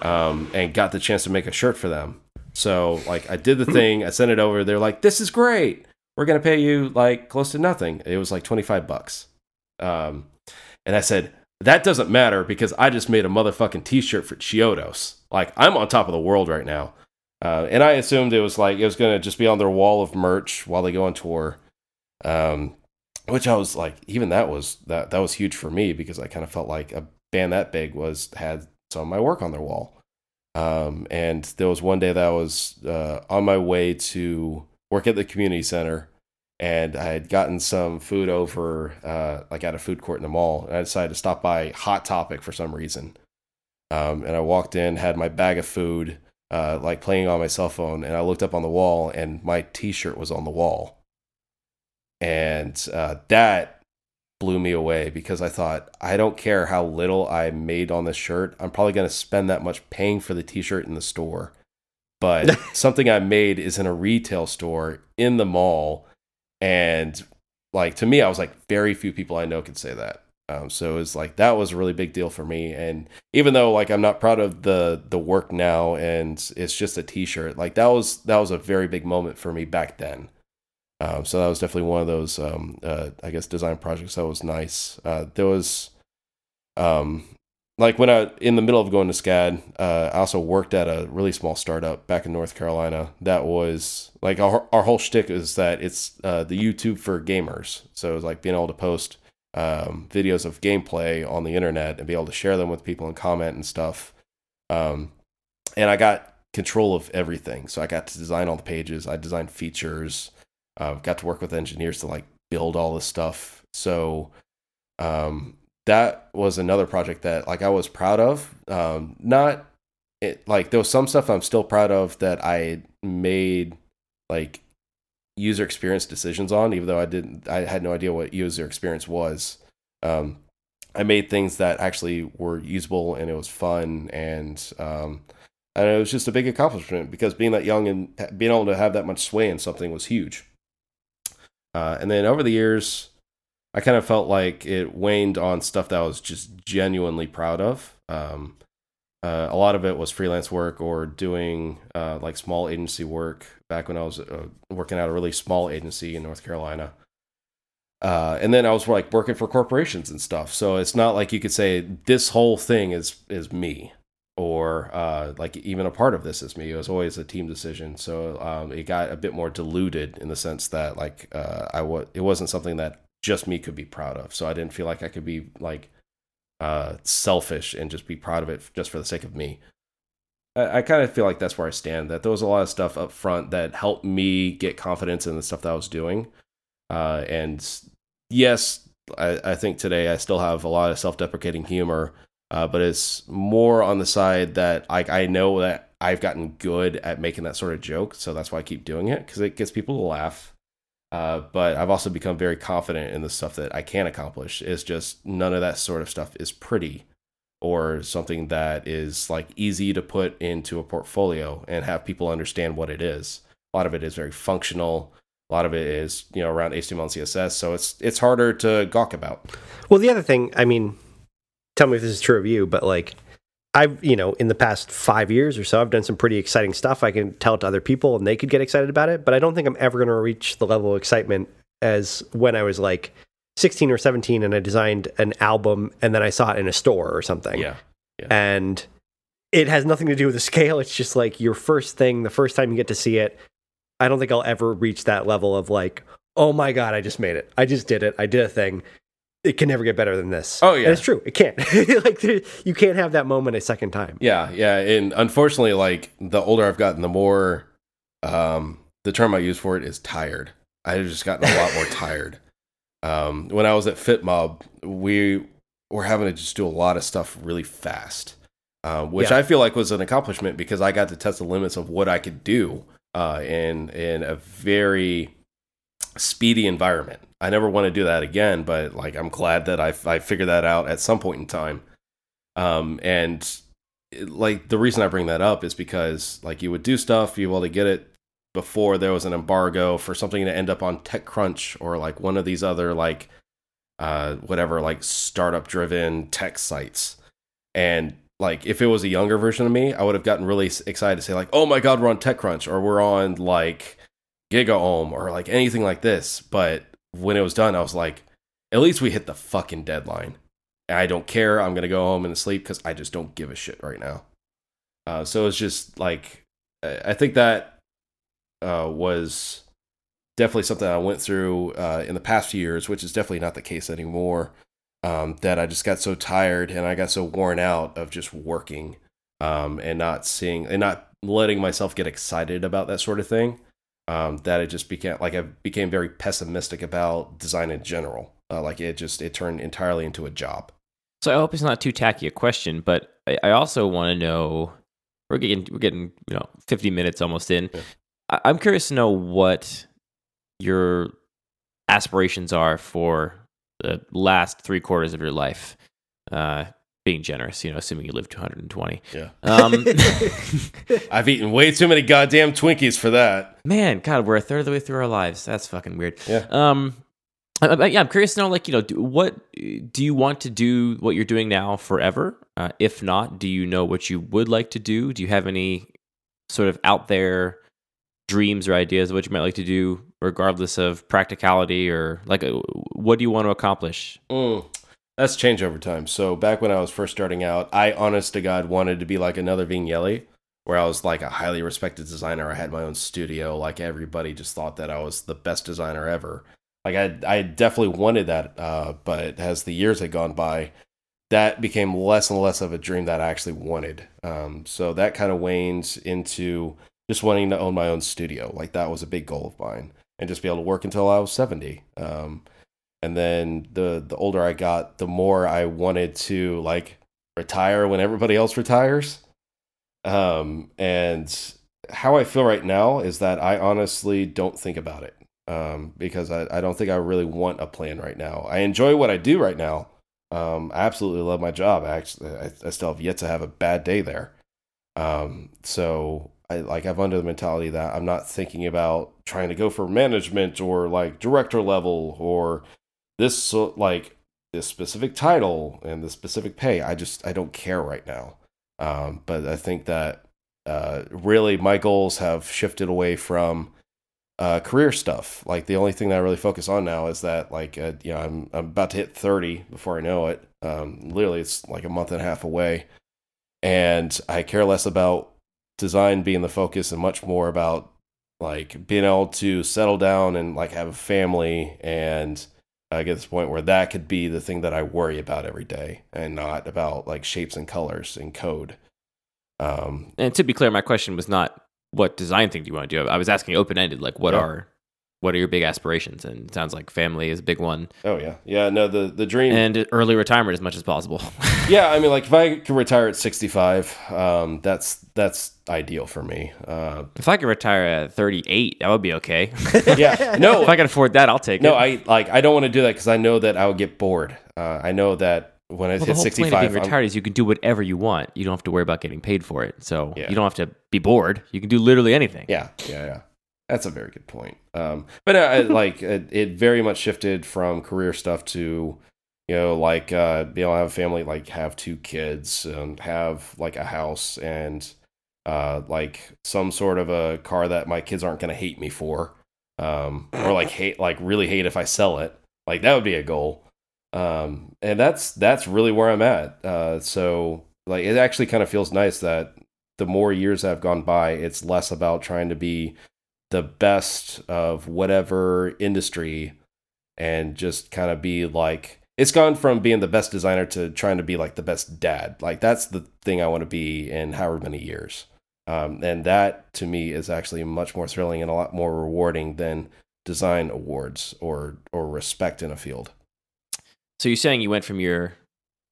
um, and got the chance to make a shirt for them. So like, I did the thing, I sent it over. They're like, "This is great. We're gonna pay you like close to nothing." It was like twenty five bucks. Um, and I said, that doesn't matter because I just made a motherfucking t-shirt for Chiodos. Like I'm on top of the world right now. Uh, and I assumed it was like it was gonna just be on their wall of merch while they go on tour. Um, which I was like, even that was that that was huge for me because I kind of felt like a band that big was had some of my work on their wall. Um, and there was one day that I was uh, on my way to work at the community center and I had gotten some food over, uh, like at a food court in the mall, and I decided to stop by Hot Topic for some reason. Um, and I walked in, had my bag of food, uh, like playing on my cell phone, and I looked up on the wall, and my T-shirt was on the wall, and uh, that blew me away because I thought I don't care how little I made on this shirt, I'm probably going to spend that much paying for the T-shirt in the store, but something I made is in a retail store in the mall. And like to me i was like very few people i know could say that. Um, so it's like that was a really big deal for me. And even though like i'm not proud of the the work now and it's just a t-shirt like that was that was a very big moment for me back then. Um, so that was definitely one of those um, uh, i guess design projects that was nice. Uh, there was um, like when I in the middle of going to SCAD, uh, I also worked at a really small startup back in North Carolina. That was like our our whole shtick is that it's uh, the YouTube for gamers. So it's like being able to post um, videos of gameplay on the internet and be able to share them with people and comment and stuff. Um, and I got control of everything. So I got to design all the pages. I designed features. Uh, got to work with engineers to like build all this stuff. So um, that was another project that like I was proud of. Um, not it like there was some stuff I'm still proud of that I made like user experience decisions on, even though I didn't I had no idea what user experience was. Um, I made things that actually were usable and it was fun and um, and it was just a big accomplishment because being that young and being able to have that much sway in something was huge. Uh, and then over the years, I kind of felt like it waned on stuff that I was just genuinely proud of. Um, uh, a lot of it was freelance work or doing uh, like small agency work back when I was uh, working at a really small agency in North Carolina. Uh, and then I was like working for corporations and stuff. So it's not like you could say this whole thing is is me or uh, like even a part of this is me. It was always a team decision. So um, it got a bit more diluted in the sense that like uh, I it wasn't something that just me could be proud of. So I didn't feel like I could be like uh, selfish and just be proud of it just for the sake of me. I, I kind of feel like that's where I stand. That there was a lot of stuff up front that helped me get confidence in the stuff that I was doing. Uh, and yes, I, I think today I still have a lot of self-deprecating humor, uh, but it's more on the side that like I know that I've gotten good at making that sort of joke, so that's why I keep doing it because it gets people to laugh. Uh, but I've also become very confident in the stuff that I can accomplish. It's just none of that sort of stuff is pretty or something that is like easy to put into a portfolio and have people understand what it is. A lot of it is very functional. A lot of it is, you know, around HTML and CSS. So it's it's harder to gawk about. Well, the other thing, I mean, tell me if this is true of you, but like I've, you know, in the past five years or so, I've done some pretty exciting stuff. I can tell it to other people and they could get excited about it. But I don't think I'm ever going to reach the level of excitement as when I was like 16 or 17 and I designed an album and then I saw it in a store or something. Yeah. And it has nothing to do with the scale. It's just like your first thing, the first time you get to see it. I don't think I'll ever reach that level of like, oh my God, I just made it. I just did it. I did a thing it can never get better than this. Oh, yeah. and it's true. It can't. like there, you can't have that moment a second time. Yeah, yeah, and unfortunately, like the older I've gotten, the more um, the term I use for it is tired. I've just gotten a lot more tired. Um, when I was at FitMob, we were having to just do a lot of stuff really fast, uh, which Yeah. I feel like was an accomplishment because I got to test the limits of what I could do uh, in in a very speedy environment. I never want to do that again, but like I'm glad that I I figured that out at some point in time. Um, and like the reason I bring that up is because like you would do stuff, you able to get it before there was an embargo for something to end up on TechCrunch or like one of these other like uh whatever like startup driven tech sites. And like if it was a younger version of me, I would have gotten really excited to say like, "Oh my god, we're on TechCrunch or we're on like GigaOM or like anything like this." But when it was done, I was like, "At least we hit the fucking deadline." And I don't care. I'm gonna go home and sleep because I just don't give a shit right now. Uh, so it's just like I I think that uh, was definitely something I went through uh, in the past few years, which is definitely not the case anymore. Um, that I just got so tired and I got so worn out of just working um, and not seeing and not letting myself get excited about that sort of thing. Um, that it just became like I became very pessimistic about design in general. Uh, like it just it turned entirely into a job. So I hope it's not too tacky a question, but I, I also want to know. We're getting we're getting you know 50 minutes almost in. Yeah. I, I'm curious to know what your aspirations are for the last three quarters of your life. Uh, being generous, you know, assuming you live to 120. Yeah. Um, I've eaten way too many goddamn Twinkies for that. man, God, we're a third of the way through our lives. That's fucking weird. Yeah. Um, I- I- yeah, I'm curious to know, like, you know, do, what do you want to do? What you're doing now forever? Uh, if not, do you know what you would like to do? Do you have any sort of out there dreams or ideas of what you might like to do, regardless of practicality or like, uh, what do you want to accomplish? Mm, that's changed over time. So back when I was first starting out, I honest to God wanted to be like another Vignelli, where I was like a highly respected designer. I had my own studio. Like everybody just thought that I was the best designer ever. Like I, I definitely wanted that. Uh, but as the years had gone by, that became less and less of a dream that I actually wanted. Um, so that kind of waned into just wanting to own my own studio. Like that was a big goal of mine, and just be able to work until I was seventy. Um, and then the the older I got, the more I wanted to like retire when everybody else retires. Um, and how I feel right now is that I honestly don't think about it um, because I, I don't think I really want a plan right now. I enjoy what I do right now. Um, I absolutely love my job. I actually, I, I still have yet to have a bad day there. Um, so I like I've under the mentality that I'm not thinking about trying to go for management or like director level or this like this specific title and the specific pay. I just I don't care right now. Um, but I think that uh, really my goals have shifted away from uh, career stuff. Like the only thing that I really focus on now is that like uh, you know I'm I'm about to hit 30 before I know it. Um, literally, it's like a month and a half away, and I care less about design being the focus and much more about like being able to settle down and like have a family and uh, get to this point where that could be the thing that I worry about every day and not about like shapes and colors and code. Um, And to be clear, my question was not what design thing do you want to do. I was asking open ended, like what Yeah. are what are your big aspirations? And it sounds like family is a big one, oh yeah, yeah. No, the the dream. and early retirement as much as possible. yeah, I mean, like if I could retire at 65, um, that's that's ideal for me. Uh, if I could retire at 38, that would be okay. yeah, no, if I can afford that, I'll take no, it. I like I don't want to do that because I know that I would get bored. Uh, I know that when I well, hit of 65, being I'm- retired is you can do whatever you want. You don't have to worry about getting paid for it. So Yeah. you don't have to be bored. You can do literally anything. Yeah, yeah, yeah. That's a very good point. Um, but uh, I- like it, it very much shifted from career stuff to, you know, like uh, be able to have a family, like have two kids and have like a house and uh, like some sort of a car that my kids aren't going to hate me for, um, or like hate, like really hate if I sell it. Like that would be a goal. Um, and that's that's really where I'm at. Uh, so like it actually kind of feels nice that the more years that have gone by, it's less about trying to be the best of whatever industry and just kind of be like it's gone from being the best designer to trying to be like the best dad. Like that's the thing I want to be in however many years. Um, and that to me is actually much more thrilling and a lot more rewarding than design awards or or respect in a field. So you're saying you went from your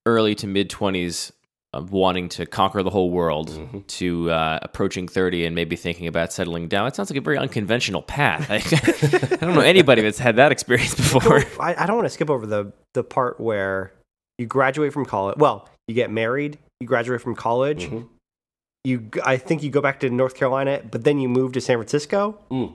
early to mid 20s of wanting to conquer the whole world Mhm. to uh, approaching 30 and maybe thinking about settling down. It sounds like a very unconventional path. I, I don't know anybody that's had that experience before. I, I don't want to skip over the the part where you graduate from college. Well, you get married, you graduate from college. Mhm. You, I think you go back to North Carolina, but then you move to San Francisco. Mm.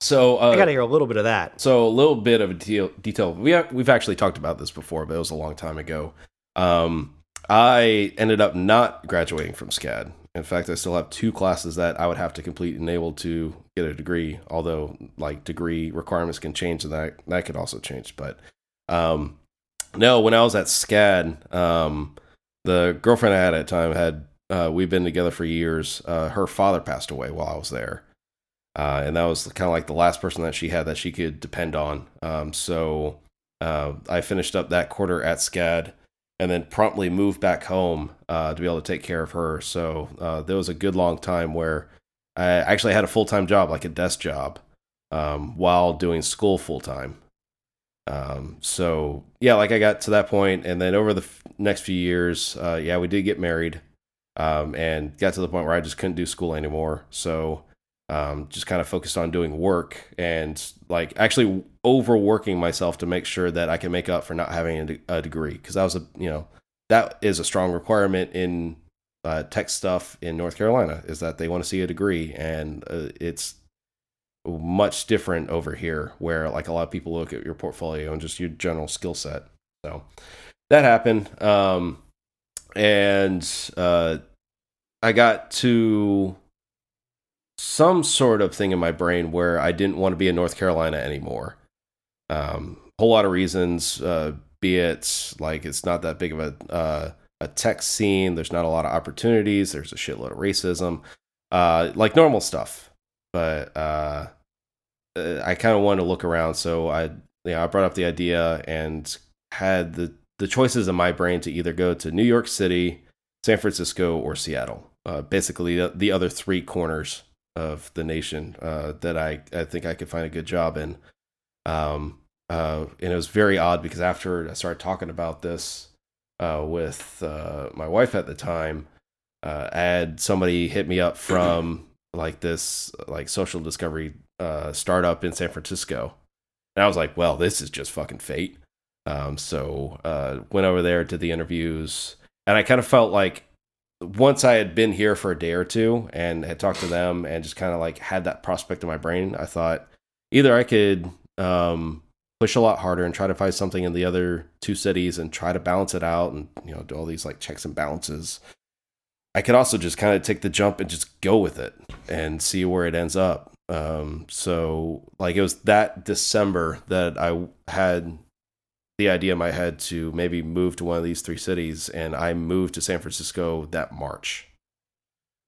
So uh, I got to hear a little bit of that. So a little bit of a detail. detail. We have, we've actually talked about this before, but it was a long time ago. Um, I ended up not graduating from SCAD. In fact, I still have two classes that I would have to complete and able to get a degree. Although, like degree requirements can change, and that that could also change. But um, no, when I was at SCAD, um, the girlfriend I had at the time had uh, we've been together for years. Uh, her father passed away while I was there uh, and that was kind of like the last person that she had that she could depend on. Um, so uh, I finished up that quarter at SCAD, and then promptly moved back home uh, to be able to take care of her. So uh, there was a good long time where I actually had a full time job, like a desk job, um, while doing school full time. Um, so yeah, like I got to that point, and then over the f- next few years, uh, yeah, we did get married, um, and got to the point where I just couldn't do school anymore. So um, just kind of focused on doing work and like actually overworking myself to make sure that I can make up for not having a, de- a degree because that was a you know that is a strong requirement in uh, tech stuff in North Carolina is that they want to see a degree and uh, it's much different over here where like a lot of people look at your portfolio and just your general skill set. So that happened um, and uh, I got to some sort of thing in my brain where I didn't want to be in North Carolina anymore. Um, a whole lot of reasons, uh, be it like it's not that big of a uh, a tech scene. There's not a lot of opportunities. There's a shitload of racism, uh, like normal stuff. But uh, uh, I kind of wanted to look around, so I know I brought up the idea and had the the choices in my brain to either go to New York City, San Francisco, or Seattle. Uh, basically, the, the other three corners of the nation uh, that I, I think I could find a good job in. Um, uh, and it was very odd because after I started talking about this uh, with uh, my wife at the time, uh, I had somebody hit me up from like this like social discovery uh, startup in San Francisco, and I was like, well, this is just fucking fate. Um, so uh, went over there, did the interviews, and I kind of felt like once I had been here for a day or two and had talked to them and just kind of like had that prospect in my brain, I thought either I could um, push a lot harder and try to find something in the other two cities and try to balance it out and you know do all these like checks and balances. I could also just kind of take the jump and just go with it and see where it ends up. Um, so like it was that December that I had the idea in my head to maybe move to one of these three cities, and I moved to San Francisco that March.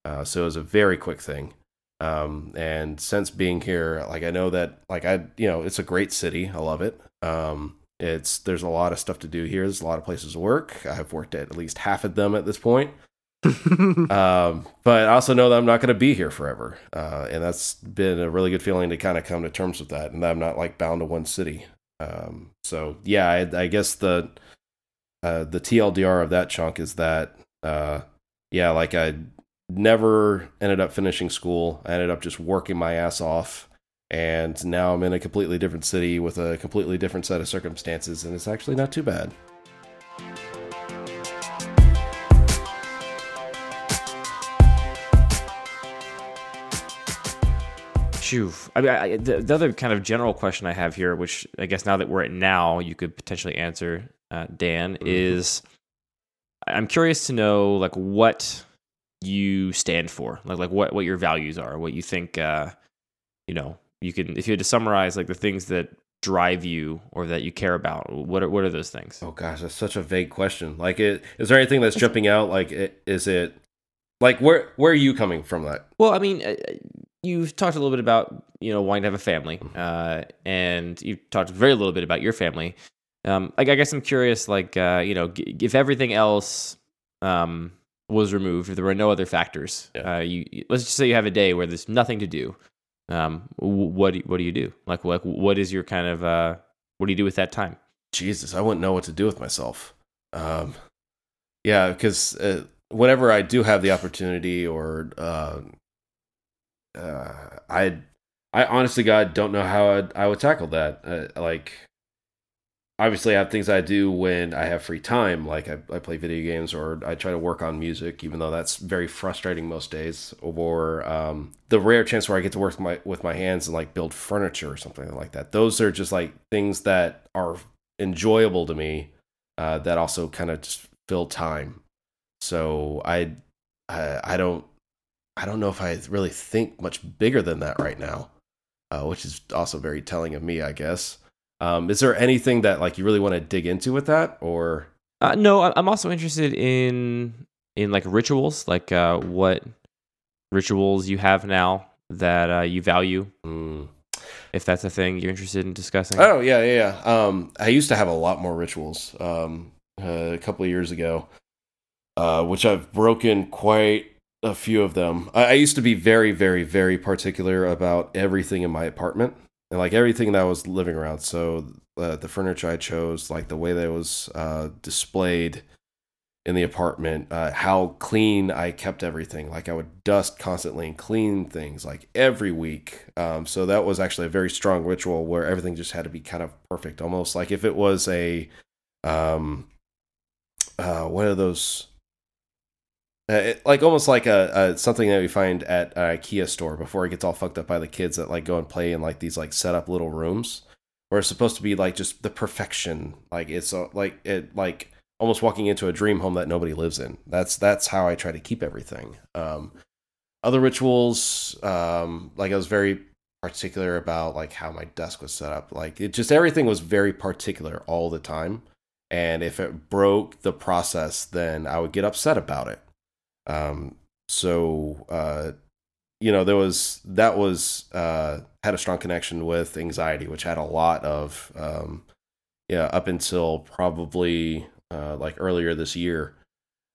Uh, so it was a very quick thing. Um, and since being here, like I know that, like I, you know, it's a great city. I love it. Um, it's there's a lot of stuff to do here. There's a lot of places to work. I've worked at at least half of them at this point. um, but I also know that I'm not going to be here forever, uh, and that's been a really good feeling to kind of come to terms with that, and that I'm not like bound to one city. Um, so yeah, I, I guess the uh, the TLDR of that chunk is that uh, yeah, like I never ended up finishing school. I ended up just working my ass off, and now I'm in a completely different city with a completely different set of circumstances, and it's actually not too bad. Phew. I mean, I, the, the other kind of general question I have here, which I guess now that we're at now, you could potentially answer. uh, Dan, is I'm curious to know like what you stand for, like like what what your values are, what you think. Uh, you know, you can if you had to summarize like the things that drive you or that you care about. What are what are those things? Oh gosh, that's such a vague question. Like, it is there anything that's jumping out? Like, it, is it like where where are you coming from? That Well, I mean, you've talked a little bit about you know wanting to have a family, uh, and you've talked very little bit about your family. Um, like, I guess I'm curious, like, uh, you know, g- if everything else um, was removed, if there were no other factors, Yeah. uh, you let's just say you have a day where there's nothing to do. Um, what do you, what do you do? Like, like, what is your kind of uh, what do you do with that time? Jesus, I wouldn't know what to do with myself. Um, yeah, because uh, whenever I do have the opportunity, or uh, uh, I, I honestly, God, don't know how I'd, I would tackle that. Uh, like, obviously, I have things I do when I have free time, like I, I play video games, or I try to work on music, even though that's very frustrating most days. Or um, the rare chance where I get to work with my with my hands and like build furniture or something like that. Those are just like things that are enjoyable to me uh, that also kind of just fill time. So I, I I don't I don't know if I really think much bigger than that right now, uh, which is also very telling of me, I guess. Um, is there anything that like you really want to dig into with that, or Uh, no, I'm also interested in in like rituals, like uh, what rituals you have now that uh, you value, Mm. if that's a thing you're interested in discussing. Oh yeah, yeah, yeah. Um, I used to have a lot more rituals. Um, uh, a couple of years ago, uh, which I've broken quite a few of them. I, I used to be very, very, very particular about everything in my apartment and like everything that I was living around. So uh, the furniture I chose, like the way that it was uh, displayed in the apartment, uh, how clean I kept everything. Like I would dust constantly and clean things like every week. Um, so that was actually a very strong ritual where everything just had to be kind of perfect, almost like if it was a, um, uh, those? Uh, it, like almost like a, a something that we find at a IKEA store before it gets all fucked up by the kids that like go and play in like these like set up little rooms where it's supposed to be like just the perfection. Like it's uh, like it like almost walking into a dream home that nobody lives in. That's that's how i try to keep everything. Um other rituals um like i was very particular about like how my desk was set up. Like it just everything was very particular all the time. And if it broke the process then i would get upset about it um so uh you know there was that was uh had a strong connection with anxiety which had a lot of um yeah up until probably uh like earlier this year.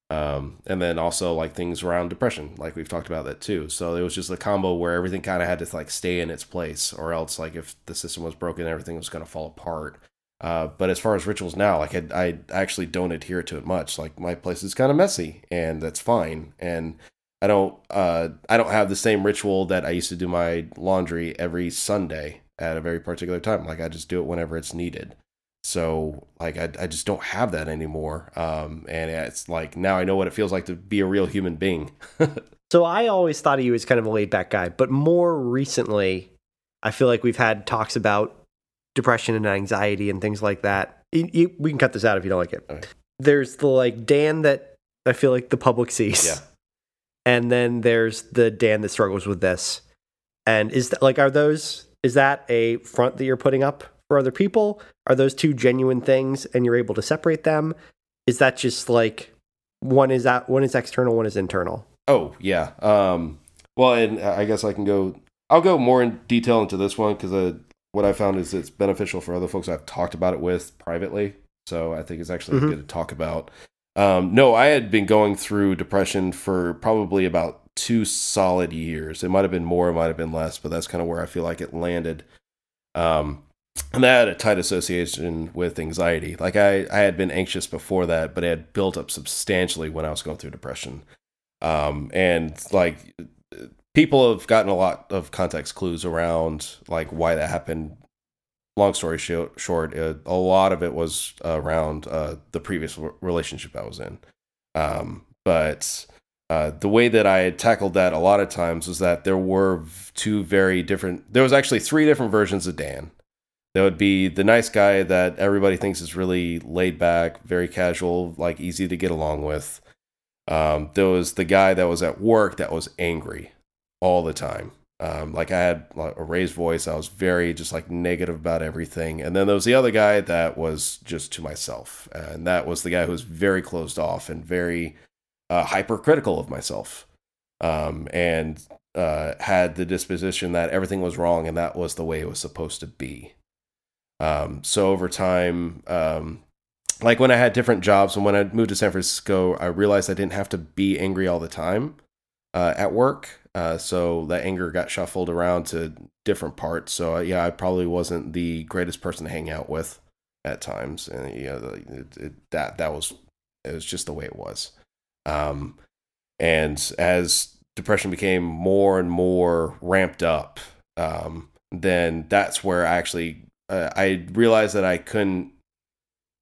Um and then also like things around depression like we've talked about that too. So it was just a combo where everything kind of had to like stay in its place or else like if the system was broken everything was going to fall apart uh, but as far as rituals now, like I, I actually don't adhere to it much. Like my place is kind of messy, and that's fine. And I don't, uh, I don't have the same ritual that I used to do my laundry every Sunday at a very particular time. Like I just do it whenever it's needed. So like I, I just don't have that anymore. Um, and it's like now I know what it feels like to be a real human being. So I always thought of you as kind of a laid back guy, but more recently, I feel like we've had talks about depression and anxiety and things like that. You- you- we can cut this out if you don't like it. There's the like Dan that I feel like the public sees. Yeah. And then there's the Dan that struggles with this. And is that like are those is that a front that you're putting up for other people? Are those two genuine things and you're able to separate them? Is that just like one is that one is external, one is internal? Oh yeah. Um, well, and I guess I can go. I'll go more in detail into this one because uh, what I found is it's beneficial for other folks I've talked about it with privately. So I think it's actually Mhm. good to talk about. Um, no, I had been going through depression for probably about two solid years. It might have been more, it might have been less, but that's kind of where I feel like it landed. Um, and that had a tight association with anxiety. Like I, I had been anxious before that, but it had built up substantially when I was going through depression. Um, and like people have gotten a lot of context clues around like why that happened. Long story short, uh, a lot of it was around uh, the previous re- relationship I was in. Um, but uh, the way that I had tackled that a lot of times was that there were two very different. There was actually three different versions of Dan. there would be the nice guy that everybody thinks is really laid back, very casual, like easy to get along with. Um, there was the guy that was at work that was angry all the time. Um, like I had a raised voice. I was very just like negative about everything. And then there was the other guy that was just to myself, and that was the guy who was very closed off and very uh, hypercritical of myself, um, and uh, had the disposition that everything was wrong and that was the way it was supposed to be. Um, so over time, um, like when I had different jobs and when I moved to San Francisco, I realized I didn't have to be angry all the time uh, at work. Uh, so that anger got shuffled around to different parts. So uh, yeah, I probably wasn't the greatest person to hang out with at times, and you know, it, it, that that was it was just the way it was. Um, and as depression became more and more ramped up, um, then that's where I actually uh, I realized that I couldn't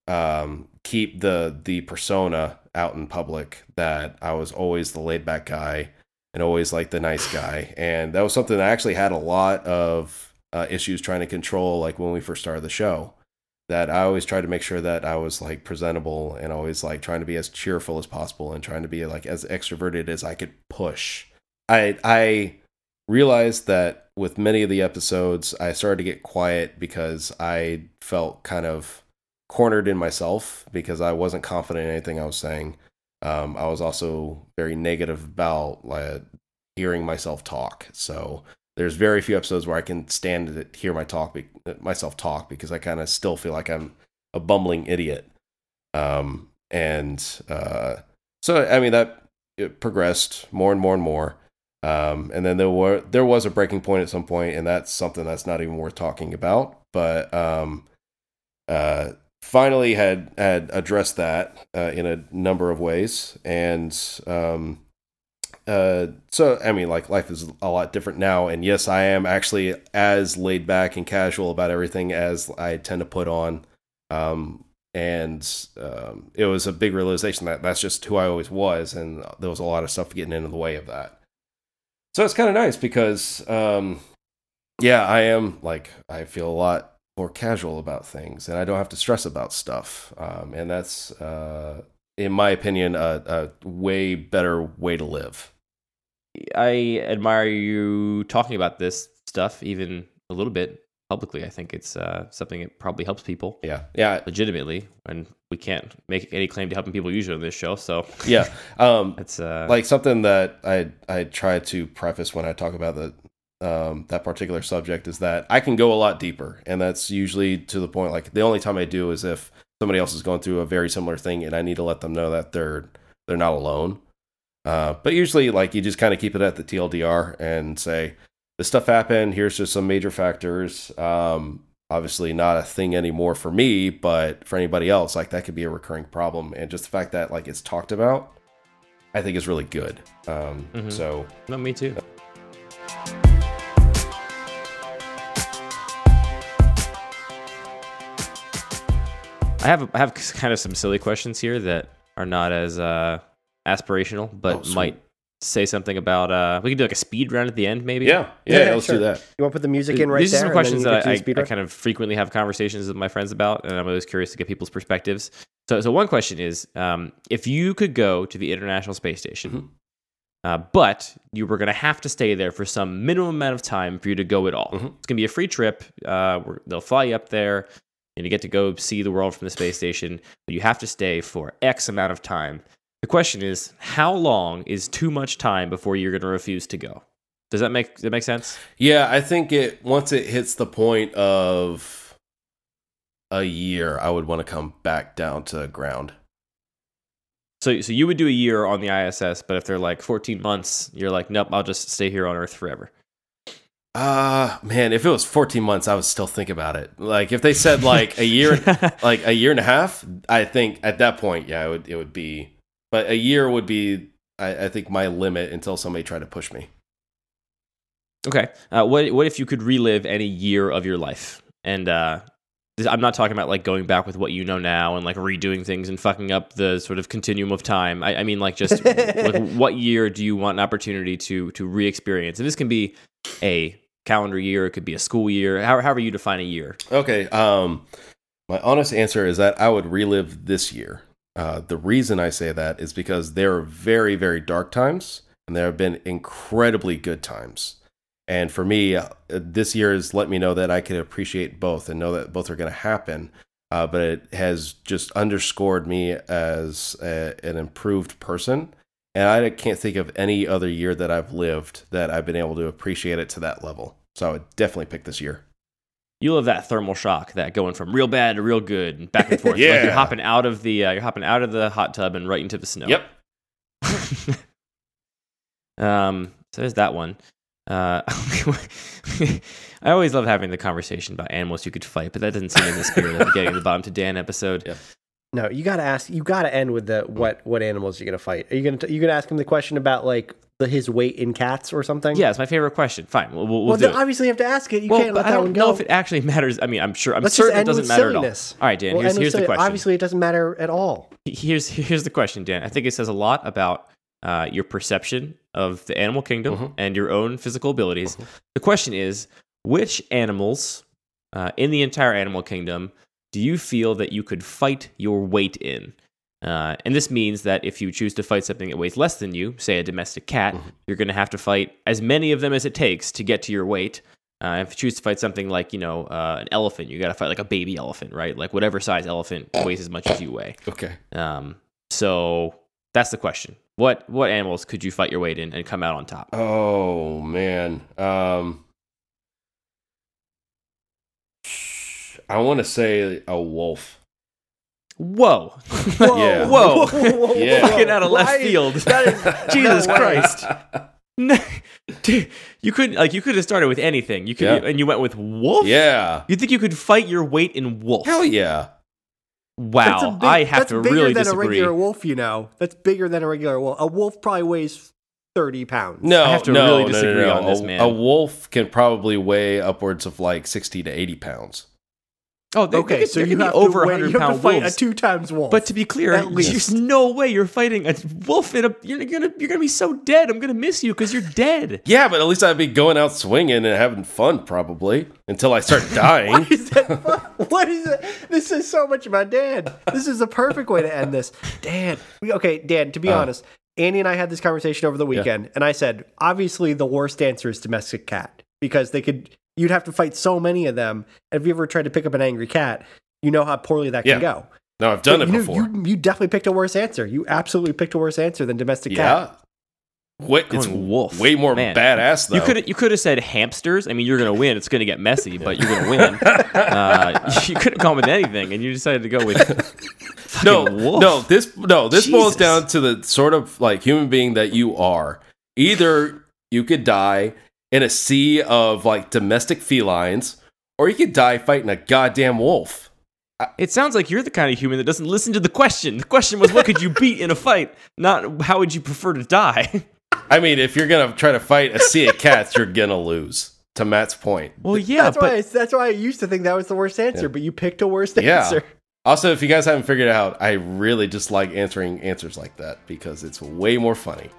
um, keep the the persona out in public that I was always the laid back guy and always like the nice guy. And that was something I actually had a lot of uh, issues trying to control, like when we first started the show. That I always tried to make sure that I was like presentable and always like trying to be as cheerful as possible and trying to be like as extroverted as I could push. I I realized that with many of the episodes, I started to get quiet because I felt kind of cornered in myself because I wasn't confident in anything I was saying. Um, I was also very negative about like, hearing myself talk. So there's very few episodes where I can stand to hear my talk, be- myself talk, because I kind of still feel like I'm a bumbling idiot. Um, and uh, so, I mean, that it progressed more and more and more. Um, and then there were there was a breaking point at some point, and that's something that's not even worth talking about. But um, uh, finally had had addressed that uh, in a number of ways, and um, uh, so I mean, like life is a lot different now, and yes, I am actually as laid back and casual about everything as I tend to put on. Um, and um, it was a big realization that that's just who I always was, and there was a lot of stuff getting in the way of that. So it's kind of nice because, um, yeah, I am like I feel a lot more casual about things, and I don't have to stress about stuff. Um, and that's, uh, in my opinion, a, a way better way to live. I admire you talking about this stuff even a little bit publicly. I think it's uh, something that probably helps people. Yeah, yeah, legitimately, and we can't make any claim to helping people usually on this show. So yeah, um, it's uh, like something that I I try to preface when I talk about the um, that particular subject is that I can go a lot deeper, and that's usually to the point. Like the only time I do is if somebody else is going through a very similar thing, and I need to let them know that they're they're not alone. Uh, but usually, like you just kind of keep it at the TLDR and say, "This stuff happened. Here's just some major factors. Um, obviously, not a thing anymore for me, but for anybody else, like that could be a recurring problem. And just the fact that like it's talked about, I think is really good. Um, mm-hmm. So, no, me too. I have I have kind of some silly questions here that are not as uh, aspirational, but oh, might say something about. Uh, we could do like a speed round at the end, maybe. Yeah, yeah, yeah, yeah let's sure. do that. You want to put the music in right These there? These are some questions that I, I, kind of frequently have conversations with my friends about, and I'm always curious to get people's perspectives. So, so one question is, um, if you could go to the International Space Station. Mm-hmm. Uh, but you were going to have to stay there for some minimum amount of time for you to go at all. Mm-hmm. It's going to be a free trip. Uh, they'll fly you up there and you get to go see the world from the space station, but you have to stay for X amount of time. The question is, how long is too much time before you're going to refuse to go? Does that make does that make sense? Yeah, I think it once it hits the point of a year, I would want to come back down to ground. So, so you would do a year on the ISS, but if they're like 14 months, you're like, nope, I'll just stay here on Earth forever. Uh man, if it was 14 months, I would still think about it. Like if they said like a year like a year and a half, I think at that point, yeah, it would it would be but a year would be I, I think my limit until somebody tried to push me. Okay. Uh, what what if you could relive any year of your life? And uh I'm not talking about like going back with what you know now and like redoing things and fucking up the sort of continuum of time. I, I mean, like just like what year do you want an opportunity to to re-experience? And this can be a calendar year, it could be a school year, how- however you define a year. Okay. Um, my honest answer is that I would relive this year. Uh, the reason I say that is because there are very, very dark times, and there have been incredibly good times. And for me, uh, this year has let me know that I can appreciate both and know that both are going to happen. Uh, but it has just underscored me as a, an improved person. And I can't think of any other year that I've lived that I've been able to appreciate it to that level. So I would definitely pick this year. You love that thermal shock, that going from real bad to real good and back and forth. Like Yeah. you're hopping out of the uh, you're hopping out of the hot tub and right into the snow. Yep. um, so there's that one. Uh, I always love having the conversation about animals you could fight, but that doesn't seem in the spirit of getting the bottom to Dan episode. Yeah. No, you got to ask. You got to end with the what what animals you're gonna fight. Are you gonna you gonna ask him the question about like the his weight in cats or something? Yeah, it's my favorite question. Fine, we'll, we'll, we'll do obviously you have to ask it. You well, can't let I that don't one know if it actually matters. I mean, I'm sure. I'm Let's certain it doesn't matter silliness. at all. All right, Dan. We'll here's here's the question. Obviously, it doesn't matter at all. here's here's the question, Dan. I think it says a lot about uh, your perception of the animal kingdom Mhm. and your own physical abilities. Mhm. The question is, which animals uh, in the entire animal kingdom do you feel that you could fight your weight in? Uh, and this means that if you choose to fight something that weighs less than you, say a domestic cat, Mhm. you're going to have to fight as many of them as it takes to get to your weight. Uh, if you choose to fight something like, you know, uh, an elephant, you got to fight like a baby elephant, right? Like whatever size elephant weighs as much as you weigh. Okay. Um, so that's the question. What what animals could you fight your weight in and come out on top? Oh man. Um I want to say a wolf. Whoa, Whoa, Yeah. whoa, whoa, Yeah. fucking out of left Why- field. that is- Jesus. Christ. Dude, you couldn't like you could have started with anything. You could Yeah. and you went with wolf. yeah. You think you could fight your weight in wolf? Hell yeah. Wow, That's a big- I have that's bigger than a regular wolf. You know, that's bigger than a regular wolf. A wolf probably weighs thirty pounds. No, I have to no, really no, no, disagree no. on this, a. A wolf can probably weigh upwards of like 60 to 80 pounds. Oh, they, Okay, they could, so you could be have over to weigh, 100 you have pound to fight wolves. a two times wolf. But to be clear, At least. there's no way you're fighting a wolf in a. You're gonna you're gonna be so dead. I'm gonna miss you because you're dead. Yeah, but at least I'd be going out swinging and having fun probably until I start dying. What is that? fun? what is it? This is so much about Dan. This is the perfect way to end this. Dan, okay, Dan. To be Uh. honest, Andy and I had this conversation over the weekend, and I said obviously the worst answer is domestic cat because they could. You'd have to fight so many of them. And if you ever tried to pick up an angry cat, you know how poorly that Yeah, can go. no, I've done But it you, before. You, you definitely picked a worse answer. You absolutely picked a worse answer than domestic cat. yeah. Wait, it's wolf. way more Man. badass though. You could you could have said hamsters. I mean, you're gonna win. It's gonna get messy, but you're gonna win. Uh, you could have gone with anything, and you decided to go with no, wolf. no, this no, this boils down to the sort of like human being that you are. Either you could die in a sea of like domestic felines, or you could die fighting a goddamn wolf. It sounds like you're the kind of human that doesn't listen to the question. The question was, what could you beat in a fight? Not how would you prefer to die. I mean, if you're gonna try to fight a sea of cats, you're gonna lose. To Matt's point. well, yeah, that's but why. I, that's why I used to think that was the worst answer, Yeah. but you picked a worse Yeah. answer. Also, if you guys haven't figured it out, I really just like answering answers like that because it's way more funny.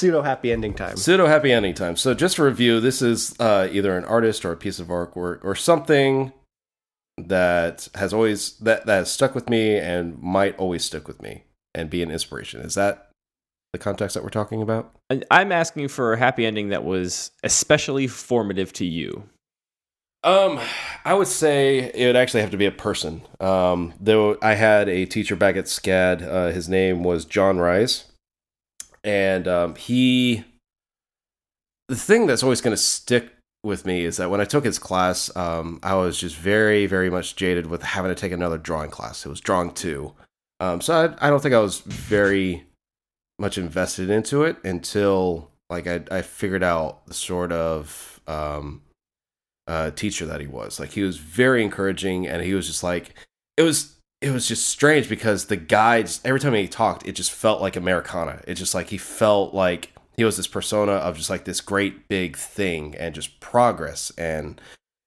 Pseudo happy ending time. Pseudo happy ending time. So just to review, this is uh, either an artist or a piece of artwork or something that has always that that has stuck with me and might always stick with me and be an inspiration. Is that the context that we're talking about? I'm asking for a happy ending that was especially formative to you. Um, I would say it would actually have to be a person. Um, though I had a teacher back at SCAD. Uh, his name was John Rice, and um, he. The thing that's always going to stick with me is that when I took his class, um, I was just very, very much jaded with having to take another drawing class. It was drawing two, um, so I, I don't think I was very much invested into it until like I, I figured out the sort of um, uh, teacher that he was. Like he was very encouraging, and he was just like it was. It was just strange because the guy, just, every time he talked, it just felt like Americana. It just like he felt like he was this persona of just like this great big thing and just progress and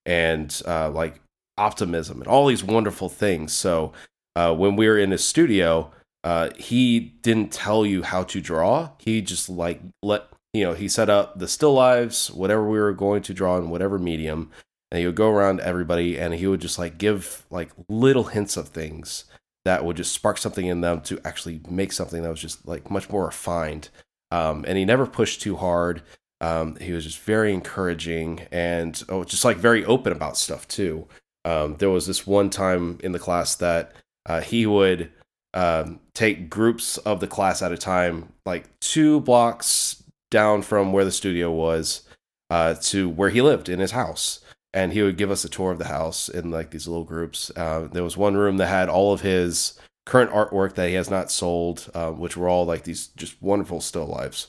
and uh, like optimism and all these wonderful things. So uh, when we were in his studio, uh, he didn't tell you how to draw. He just like let you know he set up the still lives, whatever we were going to draw in whatever medium, and he would go around to everybody and he would just like give like little hints of things that would just spark something in them to actually make something that was just like much more refined. Um, and he never pushed too hard. Um, he was just very encouraging and oh, just like very open about stuff too. Um, there was this one time in the class that uh, he would um, take groups of the class at a time, like two blocks down from where the studio was, uh, to where he lived in his house. And he would give us a tour of the house in like these little groups. Uh, there was one room that had all of his current artwork that he has not sold, uh, which were all like these just wonderful still lives.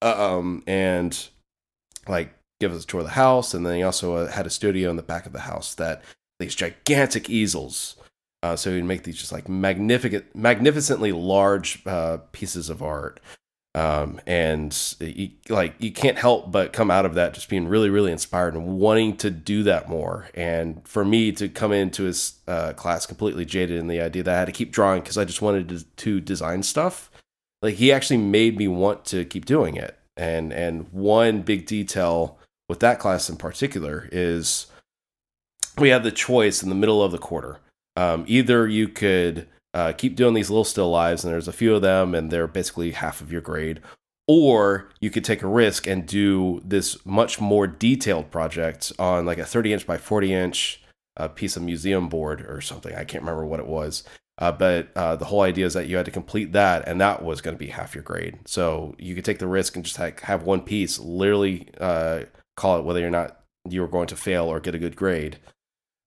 Um, and like give us a tour of the house, and then he also uh, had a studio in the back of the house that these gigantic easels. Uh, so he'd make these just like magnificent, magnificently large uh, pieces of art, um, and you, like you can't help but come out of that just being really, really inspired and wanting to do that more. And for me to come into his uh, class completely jaded in the idea that I had to keep drawing because I just wanted to, to design stuff, like he actually made me want to keep doing it. And and one big detail with that class in particular is we had the choice in the middle of the quarter. Um, either you could uh, keep doing these little still lives, and there's a few of them, and they're basically half of your grade, or you could take a risk and do this much more detailed project on like a 30 inch by 40 inch uh, piece of museum board or something. I can't remember what it was. Uh, but uh, the whole idea is that you had to complete that, and that was going to be half your grade. So you could take the risk and just have, have one piece, literally uh, call it whether or not you were going to fail or get a good grade.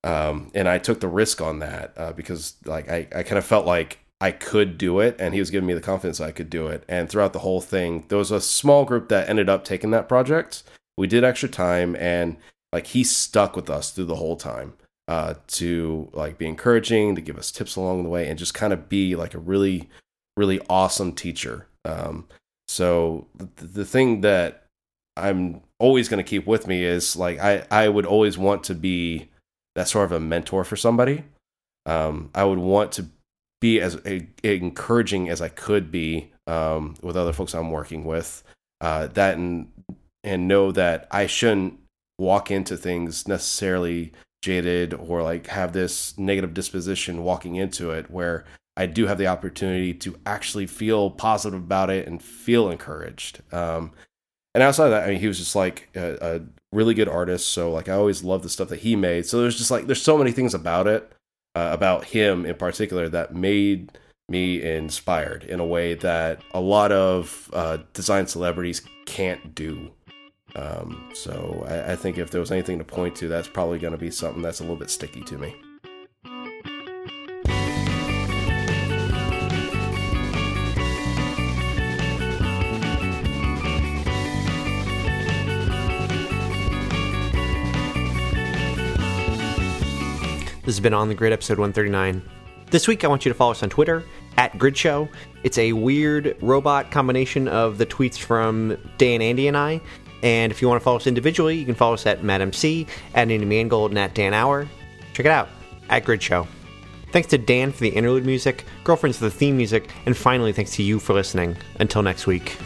Um, and I took the risk on that uh, because like I, I kind of felt like I could do it, and he was giving me the confidence I could do it. And throughout the whole thing, there was a small group that ended up taking that project. We did extra time, and like he stuck with us through the whole time uh, to like be encouraging, to give us tips along the way, and just kind of be like a really, really awesome teacher. Um, so the, the thing that I'm always going to keep with me is like I I would always want to be that sort of a mentor for somebody. Um, I would want to be as a, encouraging as I could be um, with other folks I'm working with. Uh, that and and know that I shouldn't walk into things necessarily jaded or like have this negative disposition walking into it where I do have the opportunity to actually feel positive about it and feel encouraged. Um, and outside of that, I mean, he was just like a, a, really good artist. So like, I always loved the stuff that he made. So there's just like, there's so many things about it, uh, about him in particular, that made me inspired in a way that a lot of uh, design celebrities can't do. Um, so I, I think if there was anything to point to, that's probably going to be something that's a little bit sticky to me. This has been On the Grid, episode 139. This week, I want you to follow us on Twitter at Grid Show. It's a weird robot combination of the tweets from Dan, Andy, and I. And if you want to follow us individually, you can follow us at MattMC, at Andy Mangold, and at Dan Auer. Check it out at Grid Show. Thanks to Dan for the interlude music, Girlfriends for the theme music, and finally, thanks to you for listening. Until next week.